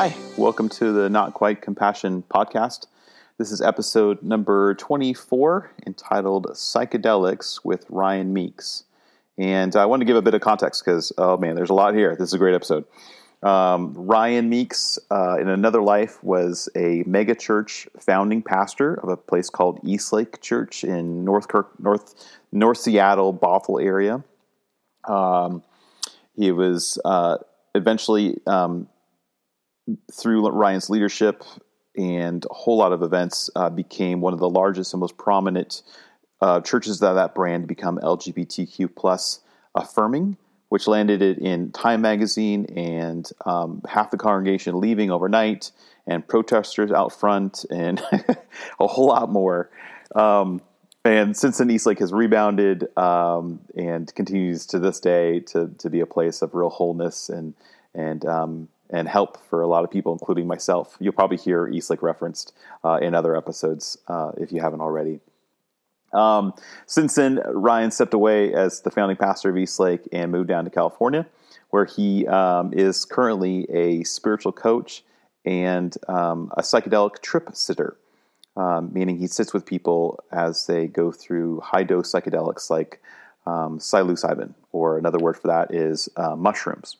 Hi, welcome to the Not Quite Compassion podcast. This is episode number 24 entitled Psychedelics with Ryan Meeks. And I want to give a bit of context because, oh man, there's a lot here. This is a great episode. Um, Ryan Meeks, uh, in another life, was a mega church founding pastor of a place called Eastlake Church in North Kirk, North North Seattle, Bothell area. Um, he was uh, eventually, um, through Ryan's leadership and a whole lot of events, uh, became one of the largest and most prominent uh, churches that that brand become LGBTQ plus affirming which landed it in Time magazine and um, half the congregation leaving overnight and protesters out front and a whole lot more. Um, and since then, Eastlake has rebounded um, and continues to this day to, to be a place of real wholeness and and um, and help for a lot of people, including myself. You'll probably hear Eastlake referenced uh, in other episodes uh, if you haven't already. Um, since then, Ryan stepped away as the founding pastor of Eastlake and moved down to California, where he um, is currently a spiritual coach and um, a psychedelic trip sitter, um, meaning he sits with people as they go through high dose psychedelics like um, psilocybin, or another word for that is uh, mushrooms.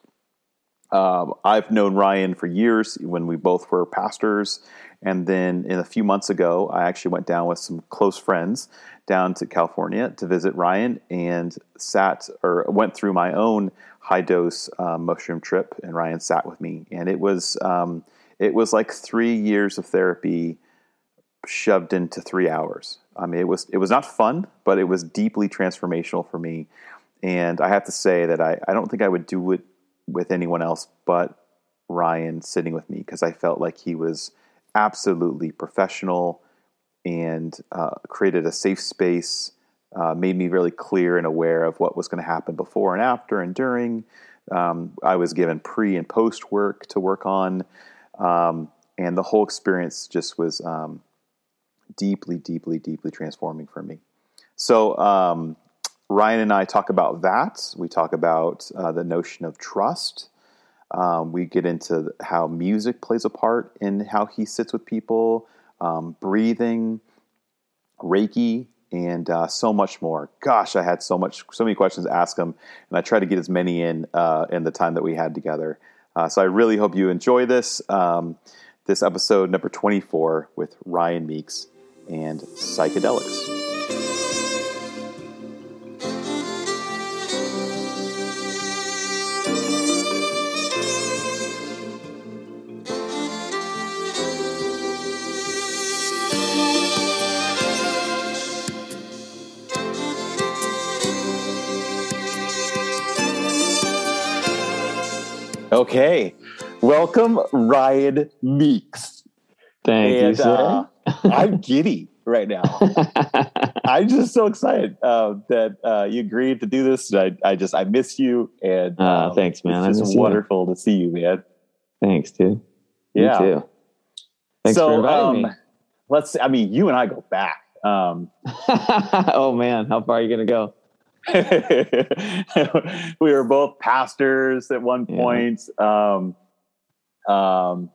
Um, I've known Ryan for years when we both were pastors. And then in a few months ago, I actually went down with some close friends down to California to visit Ryan and sat or went through my own high dose um, mushroom trip. And Ryan sat with me. And it was, um, it was like three years of therapy shoved into three hours. I mean, it was, it was not fun, but it was deeply transformational for me. And I have to say that I, I don't think I would do it with anyone else but Ryan sitting with me because I felt like he was absolutely professional and uh, created a safe space, uh, made me really clear and aware of what was going to happen before and after and during. Um, I was given pre and post work to work on, um, and the whole experience just was um, deeply, deeply, deeply transforming for me. So, um, Ryan and I talk about that. We talk about uh, the notion of trust. Um, we get into how music plays a part in how he sits with people, um, breathing, Reiki, and uh, so much more. Gosh, I had so much, so many questions to ask him, and I tried to get as many in uh, in the time that we had together. Uh, so I really hope you enjoy this um, this episode number twenty four with Ryan Meeks and psychedelics. Okay, welcome Ryan Meeks. Thank and, you, sir. Uh, I'm giddy right now. I'm just so excited uh, that uh, you agreed to do this. I, I just I miss you, and uh, um, thanks, man. It's just wonderful you. to see you, man. Thanks, dude. Yeah. You too. Thanks so, for inviting um, me. Let's. I mean, you and I go back. Um, oh man, how far are you gonna go? we were both pastors at one point. Yeah. Um, um,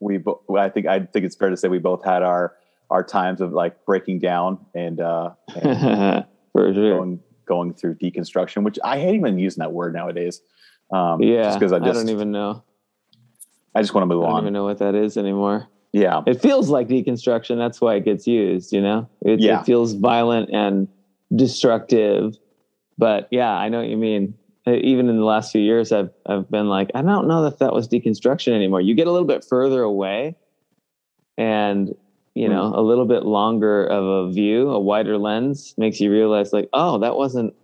we, bo- I think, I think it's fair to say we both had our, our times of like breaking down and, uh, and sure. going, going through deconstruction, which I hate even using that word nowadays. Um, yeah, because I, I, don't even know. I just want to move on. I don't even know what that is anymore. Yeah, it feels like deconstruction. That's why it gets used. You know, it, yeah. it feels violent and destructive but yeah, I know what you mean. Even in the last few years, I've I've been like, I don't know if that was deconstruction anymore. You get a little bit further away, and you know, mm. a little bit longer of a view, a wider lens makes you realize, like, oh, that wasn't.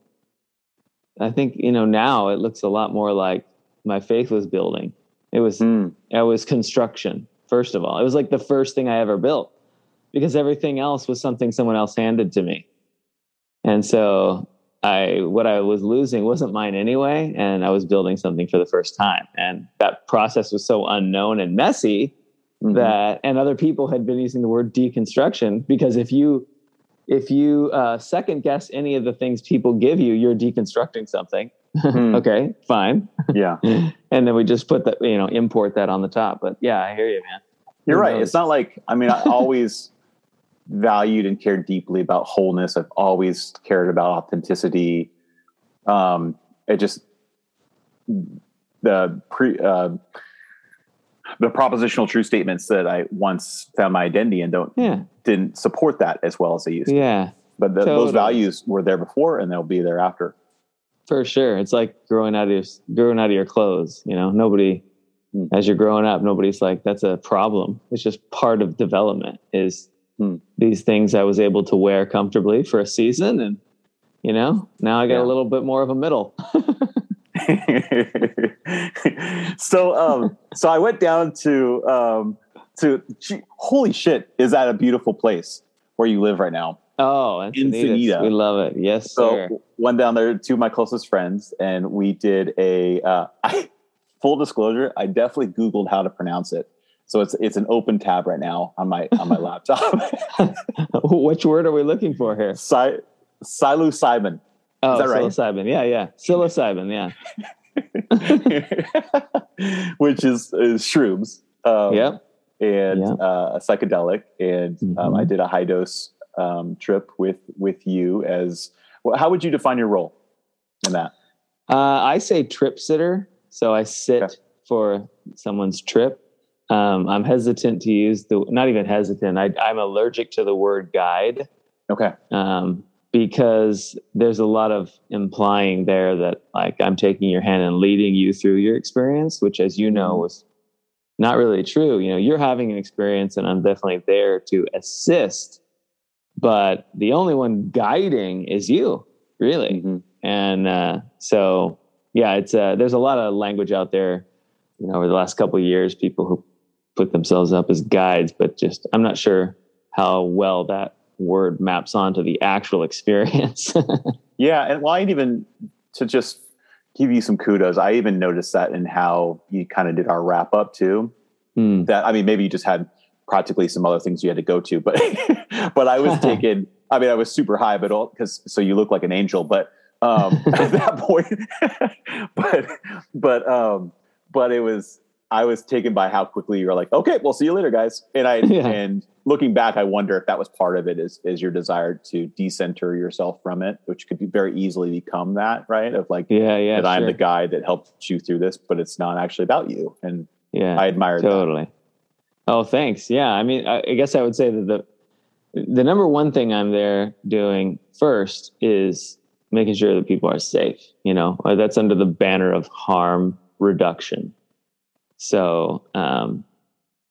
I think you know now it looks a lot more like my faith was building. It was mm. it was construction. First of all, it was like the first thing I ever built because everything else was something someone else handed to me. And so I what I was losing wasn't mine anyway, and I was building something for the first time. And that process was so unknown and messy mm-hmm. that and other people had been using the word deconstruction because if you if you uh, second guess any of the things people give you, you're deconstructing something. Mm. okay, fine. Yeah. and then we just put that, you know, import that on the top. But yeah, I hear you, man. You're Who right. Knows? It's not like, I mean, I always valued and cared deeply about wholeness. I've always cared about authenticity. Um, it just, the pre, uh, the propositional true statements that I once found my identity in don't yeah. didn't support that as well as they used to. Yeah. But the, totally. those values were there before and they'll be there after. For sure. It's like growing out of your growing out of your clothes, you know. Nobody mm. as you're growing up, nobody's like that's a problem. It's just part of development is mm. these things I was able to wear comfortably for a season and you know, now I got yeah. a little bit more of a middle. so um so I went down to um to gee, holy shit is that a beautiful place where you live right now oh Encinitas. we love it yes so sir. went down there to my closest friends and we did a uh I, full disclosure I definitely googled how to pronounce it so it's it's an open tab right now on my on my laptop which word are we looking for here si- psilocybin Oh, right? psilocybin. Yeah, yeah. Psilocybin. Yeah. Which is, is shrooms. Um, yep. And. Uh, a psychedelic. And mm-hmm. um, I did a high dose um, trip with with you as well. How would you define your role in that? Uh, I say trip sitter. So I sit okay. for someone's trip. Um, I'm hesitant to use the, not even hesitant. I, I'm allergic to the word guide. Okay. Um, because there's a lot of implying there that like I'm taking your hand and leading you through your experience, which as you know mm-hmm. was not really true. You know, you're having an experience and I'm definitely there to assist, but the only one guiding is you, really. Mm-hmm. And uh, so, yeah, it's uh, there's a lot of language out there. You know, over the last couple of years, people who put themselves up as guides, but just I'm not sure how well that word maps onto the actual experience. yeah, and well, I'd even to just give you some kudos. I even noticed that in how you kind of did our wrap up too. Mm. That I mean, maybe you just had practically some other things you had to go to, but but I was taken. I mean, I was super high, but all because so you look like an angel, but um, at that point, but but um, but it was I was taken by how quickly you were like, okay, we'll see you later, guys. And I yeah. and looking back, I wonder if that was part of it is is your desire to decenter yourself from it, which could be very easily become that, right? Of like, yeah, yeah, that sure. I'm the guy that helped you through this, but it's not actually about you. And yeah, I admire totally. That. Oh, thanks. Yeah, I mean, I, I guess I would say that the the number one thing I'm there doing first is making sure that people are safe. You know, that's under the banner of harm reduction. So, um,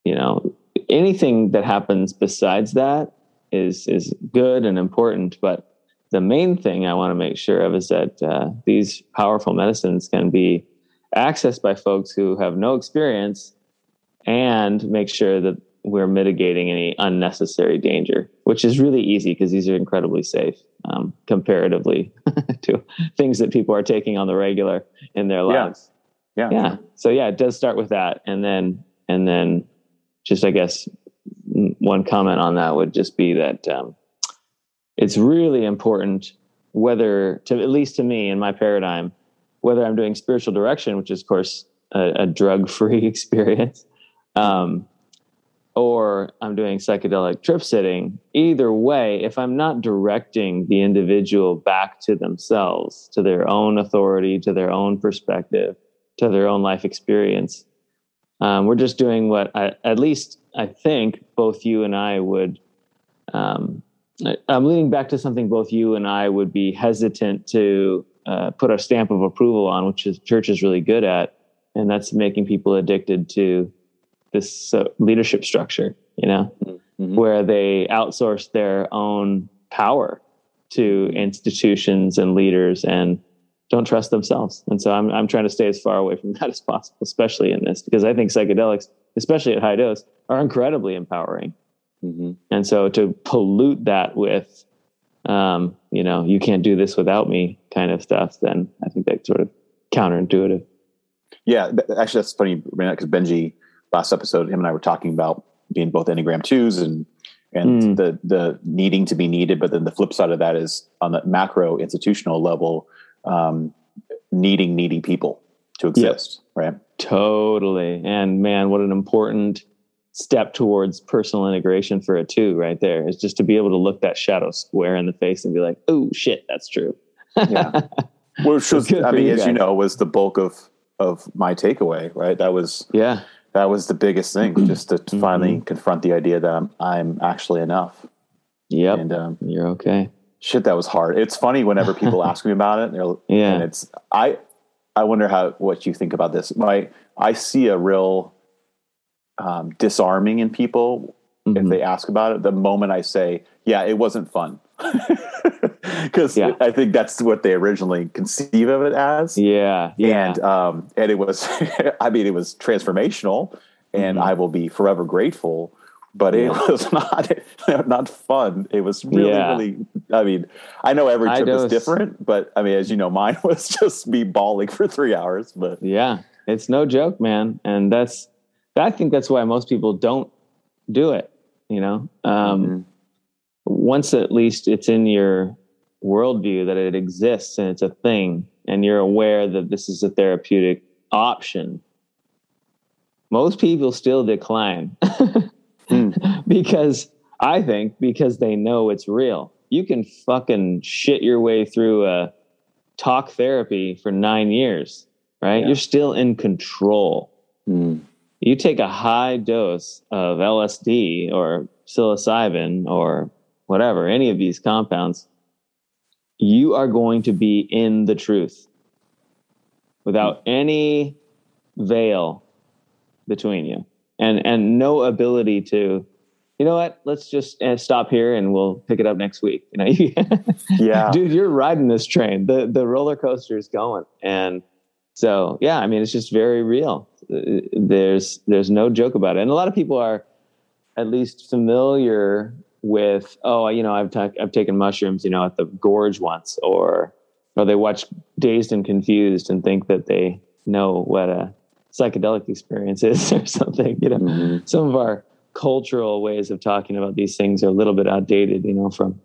you know, anything that happens besides that is is good and important. But the main thing I want to make sure of is that uh, these powerful medicines can be accessed by folks who have no experience, and make sure that we're mitigating any unnecessary danger, which is really easy because these are incredibly safe um, comparatively to things that people are taking on the regular in their lives. Yeah. Yeah. Yeah. So yeah, it does start with that, and then and then just I guess one comment on that would just be that um, it's really important whether to at least to me in my paradigm whether i'm doing spiritual direction which is of course a, a drug free experience um, or i'm doing psychedelic trip sitting either way if i'm not directing the individual back to themselves to their own authority to their own perspective to their own life experience um, we're just doing what I, at least I think both you and I would. Um, I, am leaning back to something both you and I would be hesitant to uh, put a stamp of approval on, which is church is really good at, and that's making people addicted to this uh, leadership structure. You know, mm-hmm. where they outsource their own power to institutions and leaders and don't trust themselves. And so I'm I'm trying to stay as far away from that as possible, especially in this, because I think psychedelics, especially at high dose, are incredibly empowering. Mm-hmm. And so to pollute that with, um, you know, you can't do this without me kind of stuff, then I think that's sort of counterintuitive. Yeah, actually, that's funny because Benji last episode, him and I were talking about being both Enneagram twos and and mm. the the needing to be needed. But then the flip side of that is on the macro institutional level, um, needing needy people to exist, yep. right? Totally. And man, what an important step towards personal integration for it too, right there is just to be able to look that shadow square in the face and be like, oh shit, that's true. yeah. Which was, I mean, you as guys. you know, was the bulk of of my takeaway, right? That was yeah, that was the biggest thing, just to mm-hmm. finally confront the idea that I'm I'm actually enough. Yep, and um, you're okay. Shit, that was hard. It's funny whenever people ask me about it. yeah, and it's I I wonder how what you think about this. My I see a real um, disarming in people mm-hmm. if they ask about it. The moment I say, "Yeah, it wasn't fun," because yeah. I think that's what they originally conceive of it as. Yeah, yeah. And um, and it was, I mean, it was transformational, and mm-hmm. I will be forever grateful but it was not not fun. It was really yeah. really. I mean, I know every trip is different, but I mean, as you know, mine was just me bawling for three hours. But yeah, it's no joke, man, and that's. I think that's why most people don't do it. You know, um, mm-hmm. once at least it's in your worldview that it exists and it's a thing, and you're aware that this is a therapeutic option. Most people still decline. mm. because I think because they know it's real. You can fucking shit your way through a talk therapy for nine years, right? Yeah. You're still in control. Mm. You take a high dose of LSD or psilocybin or whatever, any of these compounds, you are going to be in the truth without mm. any veil between you and and no ability to you know what? Let's just uh, stop here and we'll pick it up next week. You know yeah. Dude you're riding this train. The the roller coaster is going. And so yeah i mean it's just very real. Uh, there's there's no joke about it. And a lot of people are at least familiar with oh you know i've ta- i've taken mushrooms you know at the gorge once or or they watch dazed and confused and think that they know what a psychedelic experiences or something. You know, mm-hmm. some of our cultural ways of talking about these things are a little bit outdated. You know, from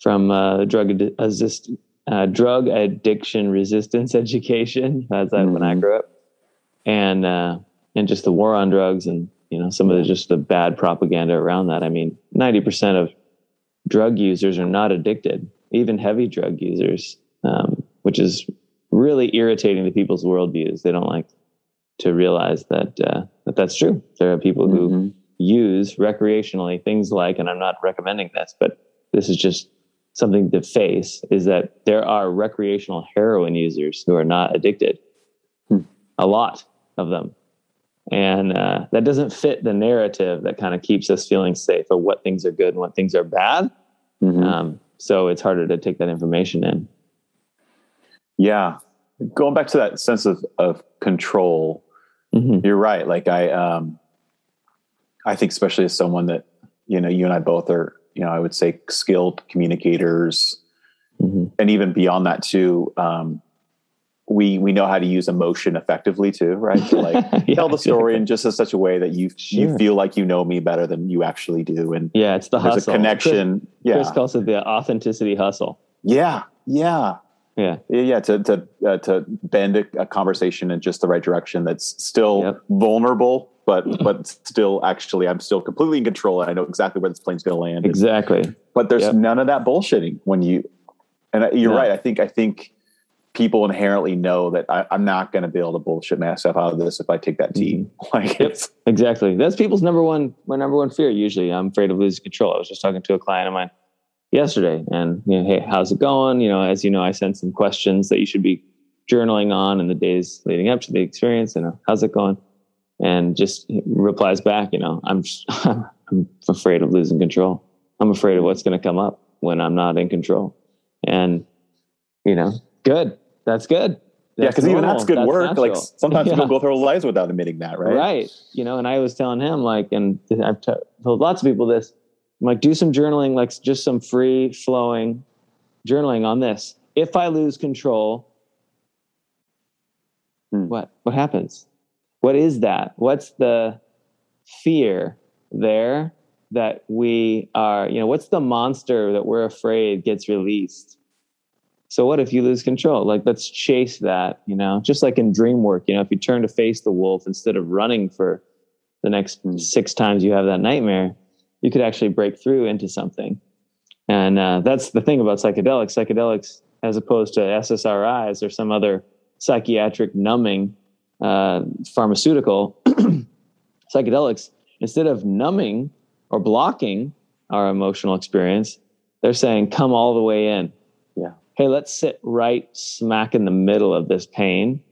from uh, drug assist, uh, drug addiction resistance education. That's mm-hmm. when I mm-hmm. grew up, and uh, and just the war on drugs and you know some of the just the bad propaganda around that. I mean, ninety percent of drug users are not addicted, even heavy drug users, um, which is really irritating to people's worldviews. They don't like to realize that uh, that that's true. There are people who mm-hmm. use recreationally things like, and I'm not recommending this, but this is just something to face: is that there are recreational heroin users who are not addicted. Hmm. A lot of them, and uh, that doesn't fit the narrative that kind of keeps us feeling safe of what things are good and what things are bad. Mm-hmm. Um, so it's harder to take that information in. Yeah, going back to that sense of of control Mm-hmm. You're right. Like I, um, I think especially as someone that you know, you and I both are, you know, I would say skilled communicators, mm-hmm. and even beyond that too. Um, we we know how to use emotion effectively too, right? To like yeah, tell the story in just in such a way that you sure. you feel like you know me better than you actually do, and yeah, it's the there's hustle. a connection. Chris, yeah, Chris calls it the authenticity hustle. Yeah, yeah, yeah yeah to to uh, to bend a, a, conversation in just the right direction that's still yep. vulnerable but but still actually i'm still completely in control and i know exactly where this plane's going to land exactly and, but there's yep. none of that bullshitting when you and you're no. right i think i think people inherently know that I, am not going to be able to bullshit myself out of this if I take that team. Mm-hmm. Like yep, exactly. That's people's number one, my number one fear. Usually, I'm afraid of losing control. I was just talking to a client of mine yesterday. And you know, hey how's it going? You know as you know i sent some questions that you should be journaling on in the days leading up to the experience and how's it going? And just replies back you know i'm i'm afraid of losing control. I'm afraid of what's going to come up when i'm not in control. And you know good. That's good. That's yeah because even that's good that's work. Natural. like sometimes yeah. people go through lives without admitting that right? Right. You know and i was telling him like and i've t- told lots of people this I'm like, do some journaling, like just some free flowing journaling on this. If I lose control, hmm. what what happens? What is that? What's the fear there that we are, you know, what's the monster that we're afraid gets released? So what if you lose control? Like let's chase that, you know, just like in dream work, you know, if you turn to face the wolf instead of running for the next hmm. six times you have that nightmare, you could actually break through into something. And uh, that's the thing about psychedelics. Psychedelics, as opposed to SSRIs or some other psychiatric numbing uh, pharmaceutical, psychedelics, instead of numbing or blocking our emotional experience, they're saying, come all the way in. Yeah. Hey, let's sit right smack in the middle of this pain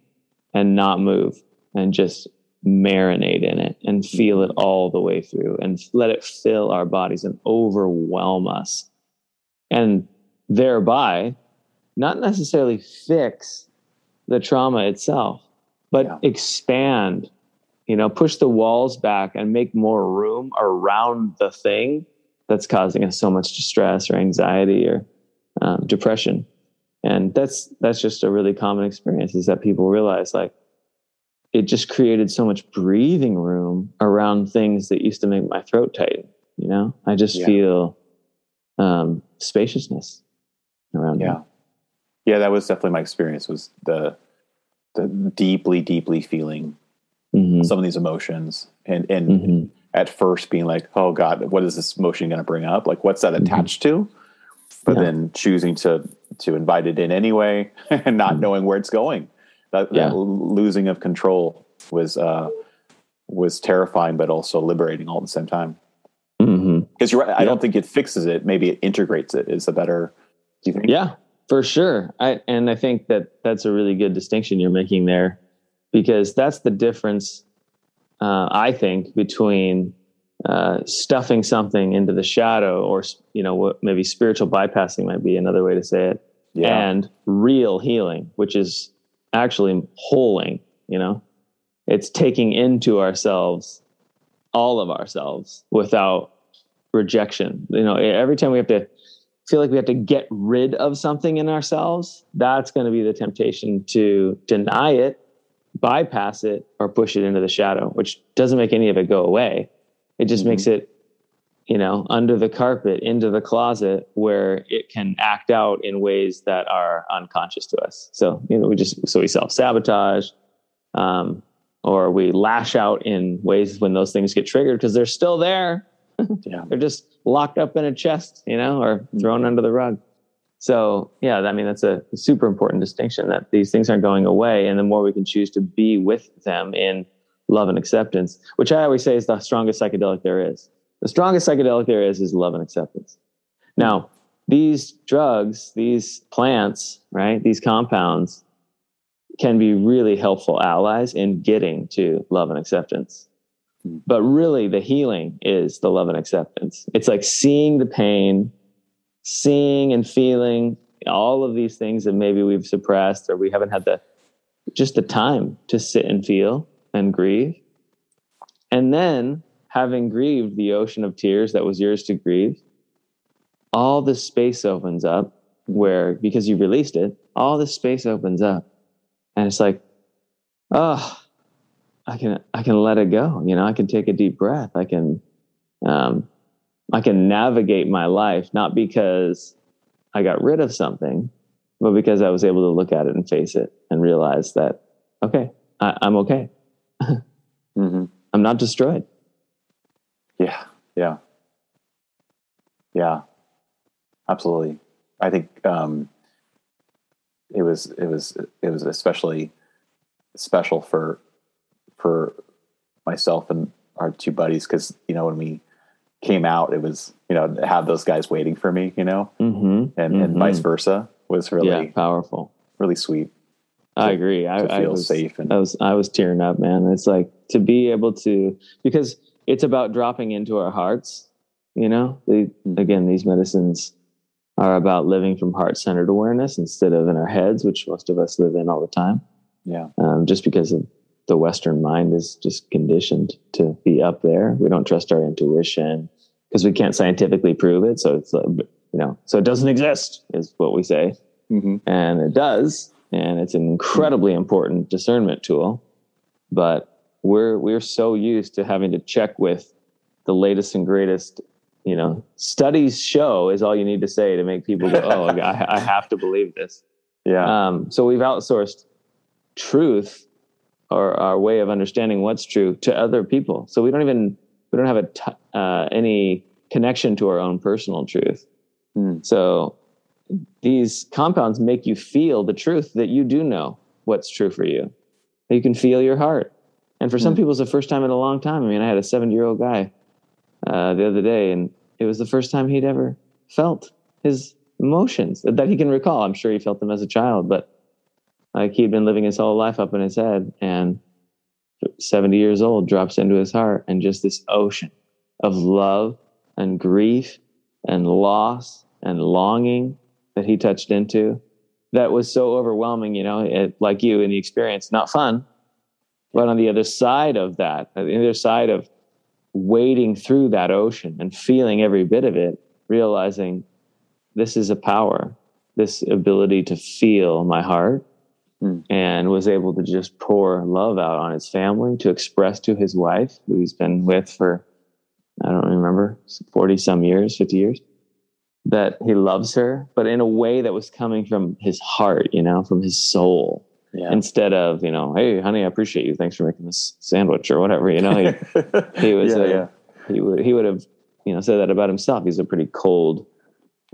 and not move and just marinate in it and feel it mm-hmm. all the way through and let it fill our bodies and overwhelm us. And thereby, not necessarily fix the trauma itself, but yeah. expand, you know, push the walls back and make more room around the thing that's causing us so much distress or anxiety or um, depression. And that's that's just a really common experience is that people realize like it just created so much breathing room around things that used to make my throat tighten. You know, I just yeah. feel um, spaciousness around. Yeah, me. yeah, that was definitely my experience. Was the the deeply, deeply feeling mm-hmm. some of these emotions, and and mm-hmm. at first being like, "Oh God, what is this emotion going to bring up? Like, what's that mm-hmm. attached mm-hmm. to?" But yeah. then choosing to to invite it in anyway, and not mm-hmm. knowing where it's going. That, yeah. that losing of control was uh, was terrifying, but also liberating all at the same time. Because mm-hmm. you're right, I don't think it fixes it. Maybe it integrates it. Is a better. Do you think? Yeah, for sure. I and I think that that's a really good distinction you're making there, because that's the difference. Uh, I think between uh, stuffing something into the shadow, or you know, what maybe spiritual bypassing might be another way to say it, yeah. and real healing, which is actually holing. You know, it's taking into ourselves all of ourselves without rejection. You know, every time we have to feel like we have to get rid of something in ourselves, that's going to be the temptation to deny it, bypass it, or push it into the shadow, which doesn't make any of it go away. It just mm-hmm. makes it, you know, under the carpet, into the closet where it can act out in ways that are unconscious to us. So, you know, we just, so we self sabotage, um, or we lash out in ways when those things get triggered because they're still there. yeah. They're just locked up in a chest, you know, or mm-hmm. thrown under the rug. So, yeah, I mean, that's a super important distinction that these things aren't going away. And the more we can choose to be with them in love and acceptance, which I always say is the strongest psychedelic there is. The strongest psychedelic there is is love and acceptance. Now, these drugs, these plants, right, these compounds can be really helpful allies in getting to love and acceptance. Hmm. But really, the healing is the love and acceptance. It's like seeing the pain, seeing and feeling all of these things that maybe we've suppressed or we haven't had the just the time to sit and feel and grieve. And then having grieved the ocean of tears that was yours to grieve, all the space opens up where because you released it, all the space opens up. And it's like, oh, I can I can let it go. You know, I can take a deep breath. I can um, I can navigate my life not because I got rid of something, but because I was able to look at it and face it and realize that okay, I, am okay. mm-hmm. I'm not destroyed. Yeah, yeah, yeah, absolutely. I think um, it was it was it was especially special for for myself and our two buddies because you know when we came out, it was you know have those guys waiting for me, you know, mm-hmm. and mm-hmm. and vice versa was really yeah, powerful, really sweet. I agree. I, I was safe and I was I was tearing up, man. It's like to be able to because it's about dropping into our hearts. You know, they, again, these medicines are about living from heart centered awareness instead of in our heads, which most of us live in all the time. Yeah. Um, just because of the Western mind is just conditioned to be up there. We don't trust our intuition because we can't scientifically prove it. So it's, you know, so it doesn't exist is what we say. Mm-hmm. And it does. And it's an incredibly important discernment tool. But we're, we're so used to having to check with the latest and greatest you know, studies show is all you need to say to make people go, oh, I, I have to believe this. Yeah. Um, so we've outsourced truth or our way of understanding what's true to other people. So we don't even we don't have a t- uh, any connection to our own personal truth. Mm. So these compounds make you feel the truth that you do know what's true for you. You can feel your heart. And for some mm. people, it's the first time in a long time. I mean, I had a 70 year old guy uh, the other day, and it was the first time he'd ever felt his emotions that he can recall. I'm sure he felt them as a child, but like he'd been living his whole life up in his head and 70 years old drops into his heart and just this ocean of love and grief and loss and longing that he touched into that was so overwhelming you know it, like you in the experience not fun but on the other side of that on the other side of wading through that ocean and feeling every bit of it realizing this is a power this ability to feel my heart mm. and was able to just pour love out on his family to express to his wife who he's been with for i don't remember 40 some years 50 years that he loves her but in a way that was coming from his heart you know from his soul yeah. instead of you know hey honey i appreciate you. Thanks for making this sandwich or whatever you know? He, he was yeah, a, yeah. he would he would have you know said that about himself. He's a pretty cold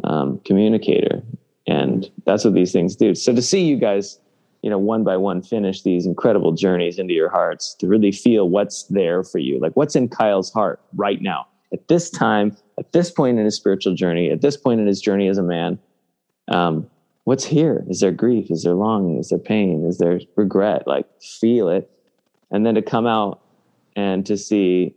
um, communicator. And that's what these things do. So to see you guys you know one by one finish these incredible journeys into your hearts to really feel what's there for you like what's in kyle's heart right now at this time at this point in his spiritual journey at this point in his journey as a man um, what's here is there grief is there longing is there pain is there regret like feel it and then to come out and to see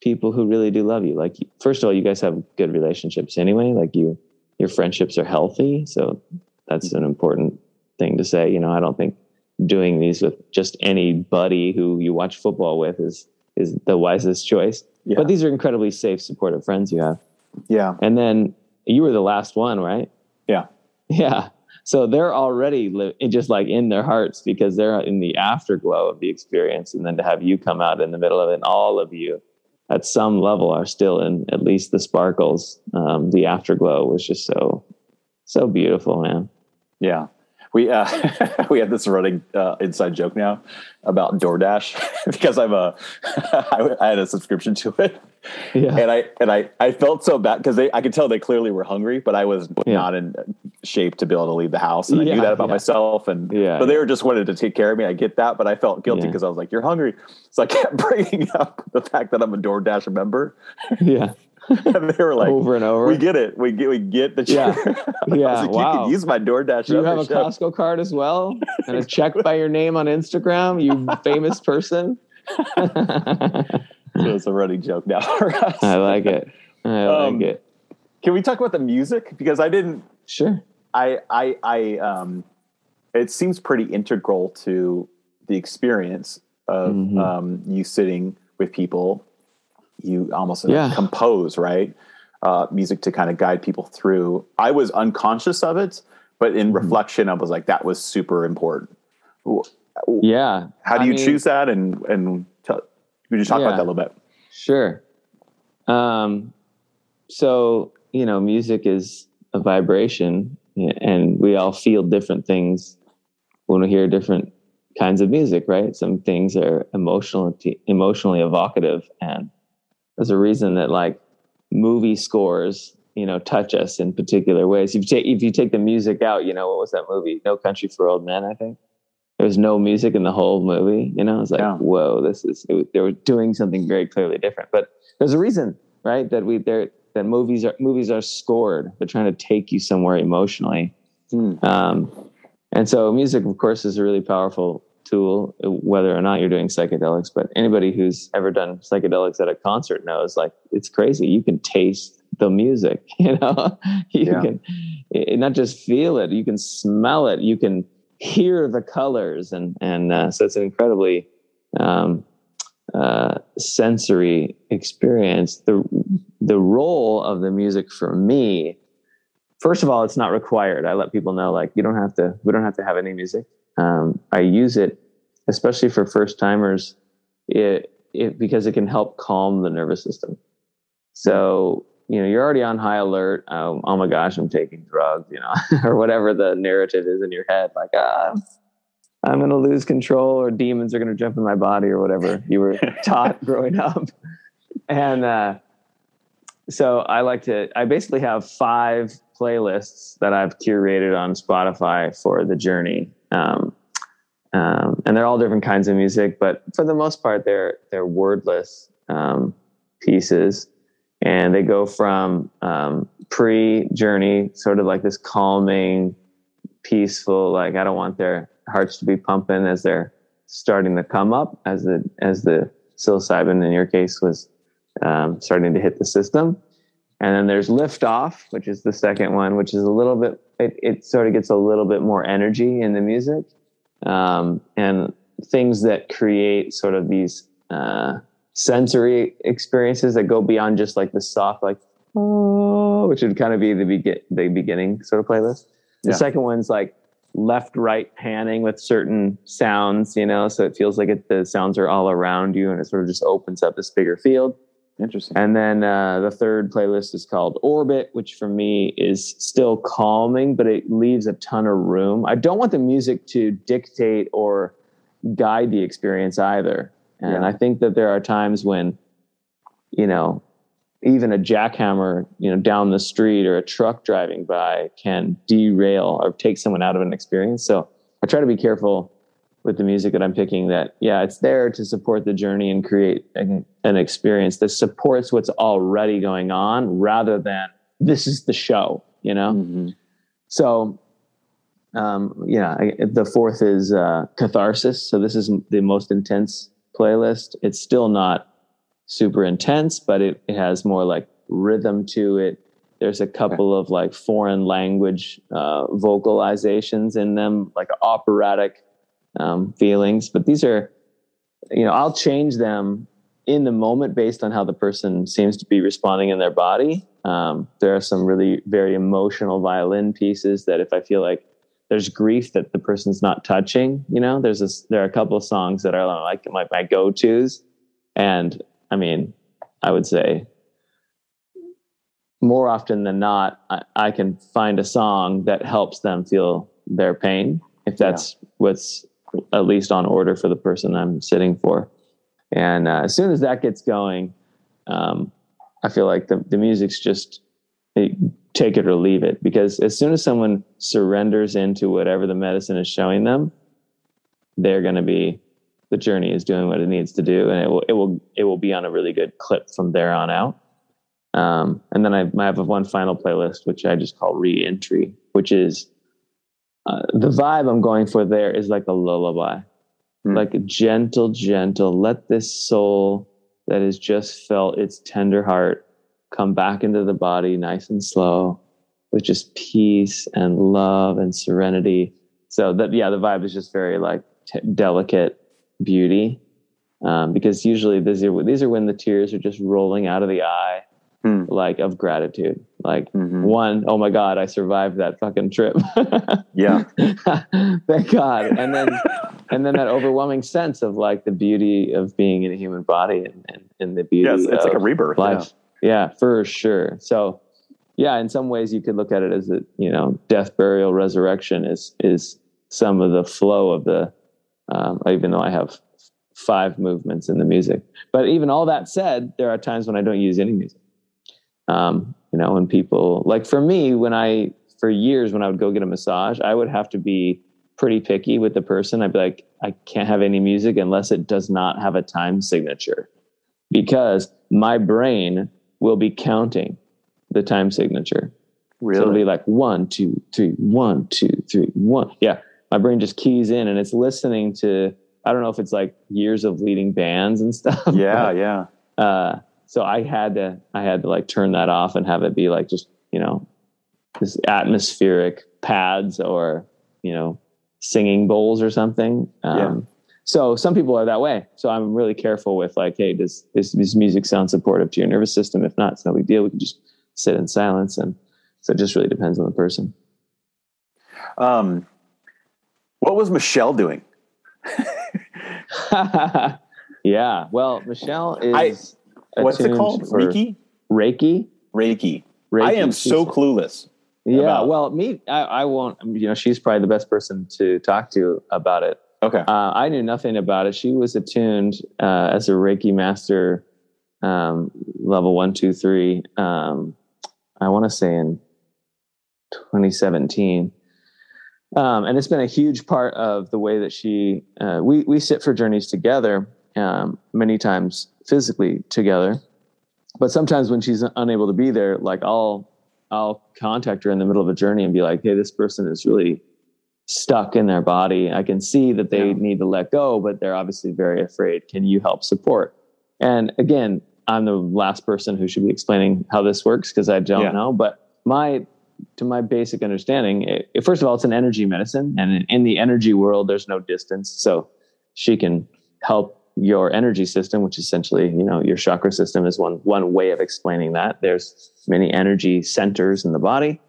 people who really do love you like first of all you guys have good relationships anyway like you your friendships are healthy so that's an important thing to say. You know, I don't think doing these with just anybody who you watch football with is is the wisest choice. Yeah. But these are incredibly safe, supportive friends you have. Yeah. And then you were the last one, right? Yeah. So they're already li- just like in their hearts because they're in the afterglow of the experience. And then to have you come out in the middle of it, and all of you at some level are still in at least the sparkles. Um, the afterglow was just so, so beautiful, man. Yeah we uh, we have this running uh, inside joke now about DoorDash because I'm a I, had a subscription to it, yeah. and I and I I felt so bad because they I could tell they clearly were hungry, but I was yeah. not in shape to be able to leave the house, and I knew that about myself, and yeah, but they were just wanted to take care of me. I get that, but I felt guilty because I was like, "You're hungry," so I kept bringing up the fact that I'm a DoorDash member. Yeah. and they were like over and over. We get it. We get we get the yeah. yeah. like, wow. You can use my DoorDash. Do you have a Costco card as well? And a check by your name on Instagram, you famous person. so it's a running joke now for us. I like it. I um, like it. Can we talk about the music? Because I didn't Sure. I I I um it seems pretty integral to the experience of mm-hmm. um you sitting with people you almost yeah. compose right uh, music to kind of guide people through. I was unconscious of it, but in mm-hmm. reflection, I was like, that was super important. Yeah. How do I you mean, choose that? And and tell, could you talk yeah, about that a little bit? Sure. Um, so you know, music is a vibration, and we all feel different things when we hear different kinds of music, right? Some things are emotional emotionally evocative, and there's a reason that like movie scores you know touch us in particular ways. If you take if you take the music out you know what was that movie? No country for old men i think. There was no music in the whole movie you know? It's like yeah. whoa this is it, they were doing something very clearly different. But there's a reason right that we there that movies are movies are scored. They're trying to take you somewhere emotionally. Mm. um, and so music of course is a really powerful tool, whether or not you're doing psychedelics. But anybody who's ever done psychedelics at a concert knows like it's crazy. You can taste the music, you know, you yeah. can it, not just feel it, you can smell it, you can hear the colors. And, and uh, so it's an incredibly um, uh, sensory experience. The, the role of the music for me, first of all, it's not required. I let people know like you don't have to, we don't have to have any music um, I use it, especially for first timers, it, it because it can help calm the nervous system. So you know, you're already on high alert. Oh, oh my gosh, I'm taking drugs, you know, or whatever the narrative is in your head. Like, ah, I'm going to lose control or demons are going to jump in my body or whatever you were taught growing up. And, uh, so I like to, I basically have five playlists that I've curated on Spotify for the journey. Um, um, and they're all different kinds of music, but for the most part, they're, they're wordless, um, pieces and they go from um, pre journey, sort of like this calming, peaceful, like I don't want their hearts to be pumping as they're starting to come up, as the as the psilocybin in your case was um, starting to hit the system. And then there's lift off, which is the second one, which is a little bit, it, it sort of gets a little bit more energy in the music. Um, and things that create sort of these uh, sensory experiences that go beyond just like the soft like oh which would kind of be the begin the beginning sort of playlist the yeah. second one's like left right panning with certain sounds you know so it feels like it, the sounds are all around you and it sort of just opens up this bigger field interesting and then uh, the third playlist is called orbit which for me is still calming but it leaves a ton of room i don't want the music to dictate or guide the experience either and yeah. I think that there are times when, you know, even a jackhammer, you know, down the street or a truck driving by can derail or take someone out of an experience. So I try to be careful with the music that I'm picking that, yeah, it's there to support the journey and create an, an experience that supports what's already going on rather than this is the show, you know? Mm-hmm. So, um, yeah, I, the fourth is uh, catharsis. So this is the most intense playlist. It's still not super intense, but it, it has more like rhythm to it. There's a couple okay. of like foreign language uh, vocalizations in them, like operatic um, feelings. But these are, you know, I'll change them in the moment based on how the person seems to be responding in their body. Um, there are some really very emotional violin pieces that if I feel like there's grief that the person's not touching. You know, there's this, there are a couple of songs that are like my, my go tos. And I mean, I would say more often than not, I, I, can find a song that helps them feel their pain if that's yeah. what's at least on order for the person I'm sitting for. And uh, as soon as that gets going, um, I feel like the, the music's just take it or leave it because as soon as someone surrenders into whatever the medicine is showing them they're going to be the journey is doing what it needs to do and it will it will it will be on a really good clip from there on out um, and then I, I, have one final playlist which i just call re-entry which is uh, the vibe i'm going for there is like a lullaby mm. like a gentle gentle let this soul that has just felt its tender heart come back into the body nice and slow with just peace and love and serenity. So that, yeah, the vibe is just very like t- delicate beauty. Um, because usually these are, these are when the tears are just rolling out of the eye, hmm. like of gratitude. Like mm-hmm. one, oh my God, I survived that fucking trip. yeah. Thank God. And then, and then that overwhelming sense of like the beauty of being in a human body and, and, and the beauty. Yes, it's like a rebirth. Life. Yeah. Yeah, for sure. So, yeah, in some ways you could look at it as a you know death, burial, resurrection is is some of the flow of the. Um, even though I have five movements in the music, but even all that said, there are times when I don't use any music. Um, you know, when people like for me, when I for years when I would go get a massage, I would have to be pretty picky with the person. I'd be like, I can't have any music unless it does not have a time signature, because my brain will be counting the time signature. Really? So it'll be like one, two, three, one, two, three, one. Yeah. My brain just keys in and it's listening to, I don't know if it's like years of leading bands and stuff. Yeah. But, yeah. Uh, so I had to, I had to like turn that off and have it be like just, you know, this atmospheric pads or, you know, singing bowls or something. Um, yeah. So some people are that way. So I'm really careful with like, hey, does this, this music sound supportive to your nervous system? If not, it's no big deal. We can just sit in silence. And so it just really depends on the person. Um, what was Michelle doing? yeah. Well, Michelle is. I, what's it called? Reiki? Reiki. Reiki. Reiki I am so clueless. Yeah, about. well, me, I, I, won't. You know, she's probably the best person to talk to about it. Okay. Uh, I knew nothing about it. She was attuned uh, as a Reiki master, um, level one, two, three. Um, I want to say in 2017. Um, and it's been a huge part of the way that she uh, we we sit for journeys together um, many times physically together but sometimes when she's unable to be there like i'll i'll contact her in the middle of a journey and be like hey this person is really stuck in their body i can see that they yeah. need to let go but they're obviously very afraid can you help support and again i'm the last person who should be explaining how this works because i don't yeah. know but my to my basic understanding, it, first of all, it's an energy medicine, and in, in the energy world, there's no distance. So she can help your energy system, which essentially, you know, your chakra system is one one way of explaining that. There's many energy centers in the body,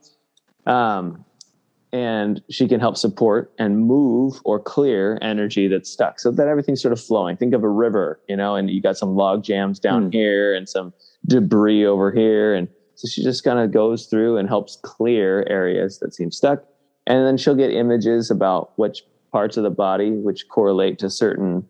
um, and she can help support and move or clear energy that's stuck, so that everything's sort of flowing. Think of a river, you know, and you got some log jams down mm. here and some debris over here, and so she just kind of goes through and helps clear areas that seem stuck. And then she'll get images about which parts of the body which correlate to certain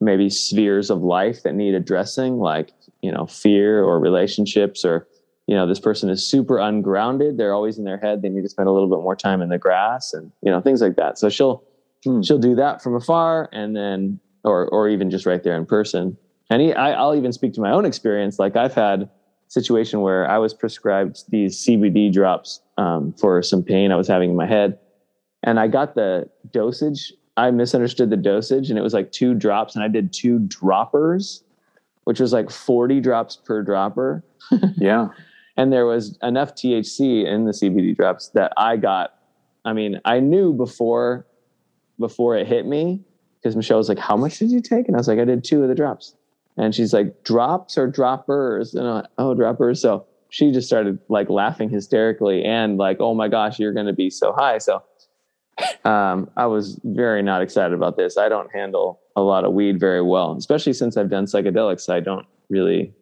maybe spheres of life that need addressing, like, you know, fear or relationships or, you know, this person is super ungrounded. They're always in their head. They need to spend a little bit more time in the grass and, you know, things like that. So she'll, hmm. she'll do that from afar and then, or, or even just right there in person. And he, I, I'll even speak to my own experience. Like I've had, situation where I was prescribed these CBD drops um, for some pain I was having in my head. And I got the dosage. I misunderstood the dosage and it was like two drops, and I did two droppers, which was like 40 drops per dropper. yeah. And there was enough THC in the CBD drops that I got. I mean, I knew before before it hit me because Michelle was like, "How much did you take?" And I was like, "I did two of the drops." And she's like, drops or droppers? And I'm like, oh, droppers. So she just started like laughing hysterically and like, oh my gosh, you're going to be so high. So um, I was very not excited about this. I don't handle a lot of weed very well, especially since I've done psychedelics. I don't really,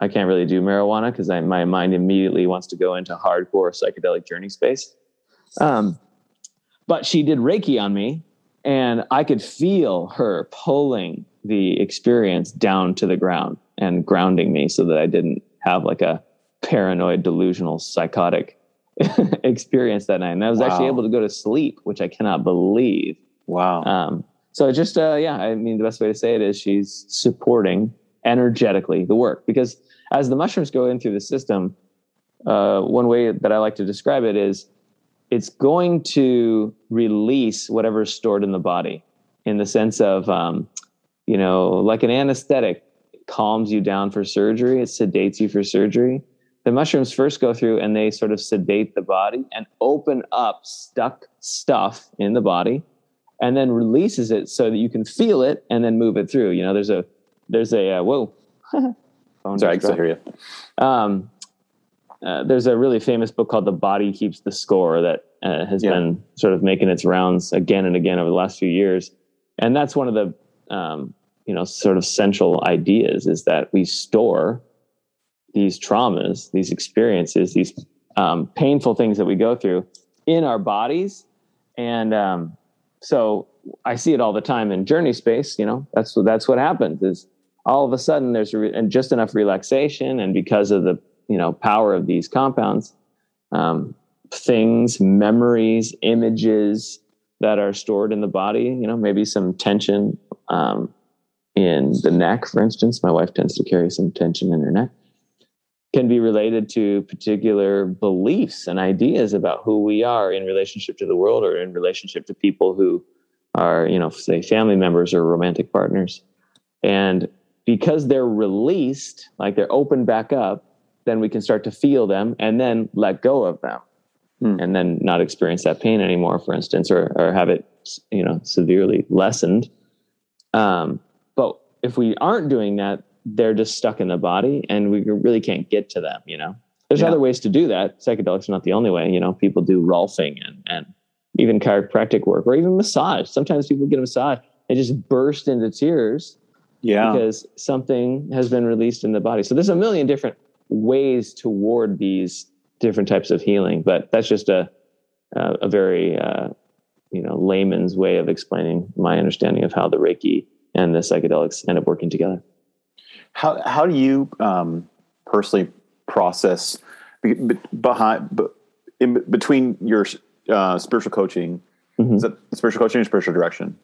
I can't really do marijuana because my mind immediately wants to go into hardcore psychedelic journey space. Um, but she did Reiki on me, and I could feel her pulling the experience down to the ground and grounding me so that I didn't have like a paranoid, delusional, psychotic experience that night. And I was wow. actually able to go to sleep, which I cannot believe. Wow. Um, so just, uh, yeah, I mean, the best way to say it is she's supporting energetically the work because as the mushrooms go in through the system, uh, one way that I like to describe it is it's going to release whatever's stored in the body in the sense of um, you know, like an anesthetic calms you down for surgery, it sedates you for surgery. The mushrooms first go through and they sort of sedate the body and open up stuck stuff in the body and then releases it so that you can feel it and then move it through. You know, there's a, there's a, uh, whoa. Sorry, I can hear you. Um, uh, there's a really famous book called The Body Keeps the Score that uh, has yeah. been sort of making its rounds again and again over the last few years. And that's one of the um, you know sort of central ideas is that we store these traumas these experiences these um, painful things that we go through in our bodies and um, so i see it all the time in journey space you know that's what that's what happens is all of a sudden there's re- and just enough relaxation and because of the you know power of these compounds um, things memories images that are stored in the body you know maybe some tension um, in the neck, for instance. My wife tends to carry some tension in her neck. Can be related to particular beliefs and ideas about who we are in relationship to the world or in relationship to people who are, you know, say family members or romantic partners. And because they're released, like they're opened back up, then we can start to feel them and then let go of them. Hmm. And then not experience that pain anymore, for instance, or, or have it, you know, severely lessened um, but if we aren't doing that, they're just stuck in the body and we really can't get to them, you know? There's yeah. other ways to do that. Psychedelics are not the only way. You know, people do rolfing and, and even chiropractic work or even massage. Sometimes people get a massage and just burst into tears yeah. because something has been released in the body. So there's a million different ways toward these different types of healing, but that's just a a, a very uh, you know layman's way of explaining my understanding of how the Reiki and the psychedelics end up working together. How how do you um, personally process behind in between your uh, spiritual coaching? Mm-hmm. Is that spiritual coaching or spiritual direction?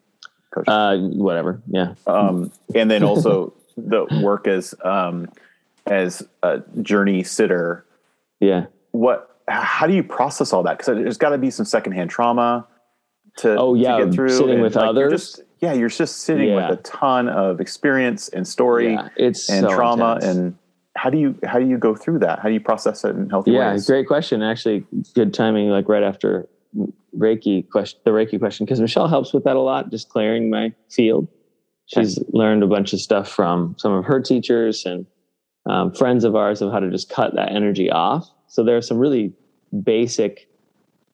Coaching? Uh, whatever. Yeah. Um, and then also the work as um, as a journey sitter. Yeah. What? How do you process all that? Because there's got to be some secondhand trauma to, oh yeah to get through. Sitting and with like others. Just, yeah, you're just sitting yeah. with a ton of experience and story yeah, it's and so trauma intense. and how do you how do you go through that? How do you process it in healthy yeah, ways? Yeah, great question. Actually, good timing. Like right after Reiki question, the Reiki question, because Michelle helps with that a lot, just clearing my field. She's okay. learned a bunch of stuff from some of her teachers and um, friends of ours of how to just cut that energy off. So there are some really basic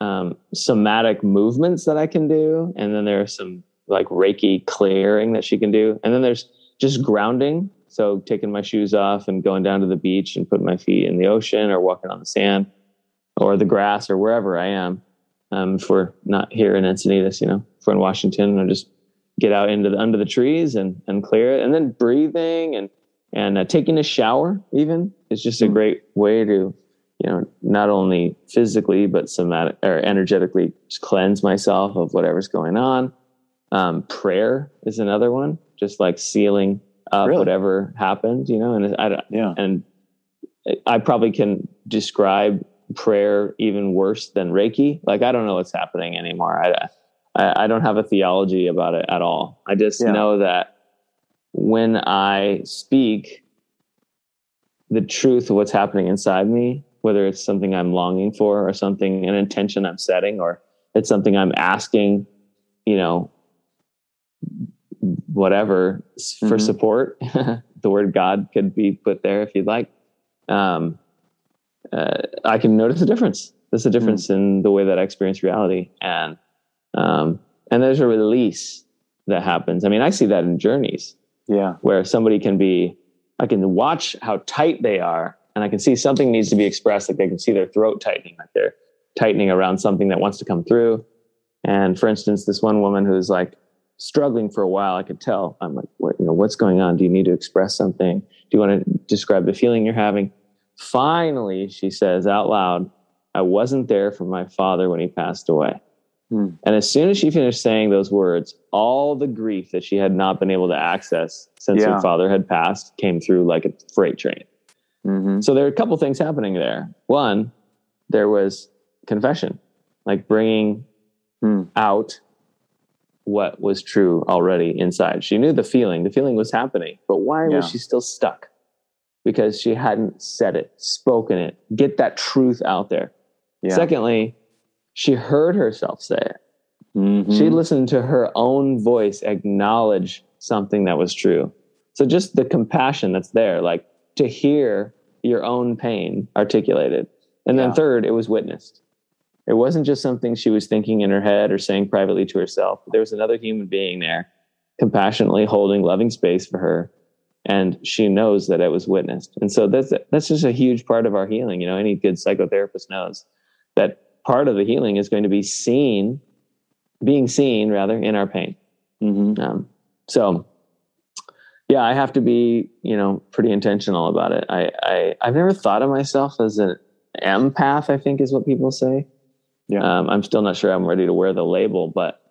um, somatic movements that I can do, and then there are some like Reiki clearing that she can do, and then there's just grounding. So taking my shoes off and going down to the beach and putting my feet in the ocean or walking on the sand or the grass or wherever I am. Um, if we're not here in Encinitas, you know, if we're in Washington, I'll just get out into the under the trees and and clear it, and then breathing and and uh, taking a shower even is just a hmm. great way to you know not only physically but somatic or energetically cleanse myself of whatever's going on um, prayer is another one just like sealing up really? whatever happened you know and i yeah and i probably can describe prayer even worse than reiki like i don't know what's happening anymore i i, I don't have a theology about it at all i just yeah. know that when i speak the truth of what's happening inside me whether it's something I'm longing for or something, an intention I'm setting, or it's something I'm asking, you know, whatever mm-hmm. for support. the word God could be put there if you'd like. Um, uh, I can notice a difference. There's a difference mm. in the way that I experience reality, and um, and there's a release that happens. I mean, I see that in journeys. Yeah, where somebody can be, I can watch how tight they are and I can see something needs to be expressed. Like they can see their throat tightening, like they're tightening around something that wants to come through. And for instance, this one woman who's like struggling for a while, I could tell. I'm like, what, you know, what's going on? Do you need to express something? Do you want to describe the feeling you're having? Finally, she says out loud, I wasn't there for my father when he passed away. Hmm. And as soon as she finished saying those words, all the grief that she had not been able to access since yeah. her father had passed came through like a freight train. Mm-hmm. So there are a couple things happening there. One, there was confession, like bringing mm. out what was true already inside. She knew the feeling, the feeling was happening, but why yeah. was she still stuck? Because she hadn't said it, spoken it, get that truth out there. Yeah. Secondly, she heard herself say it. Mm-hmm. She listened to her own voice acknowledge something that was true. So just the compassion that's there, like to hear your own pain articulated. And then third, it was witnessed. It wasn't just something she was thinking in her head or saying privately to herself. There was another human being there, compassionately holding loving space for her. And she knows that it was witnessed. And so that's that's just a huge part of our healing. You know, any good psychotherapist knows that part of the healing is going to be seen, being seen rather in our pain. Mm-hmm. Um, so yeah, I have to be, you know, pretty intentional about it. I, I I've never thought of myself as an empath. I think is what people say. Yeah, um, I'm still not sure I'm ready to wear the label, but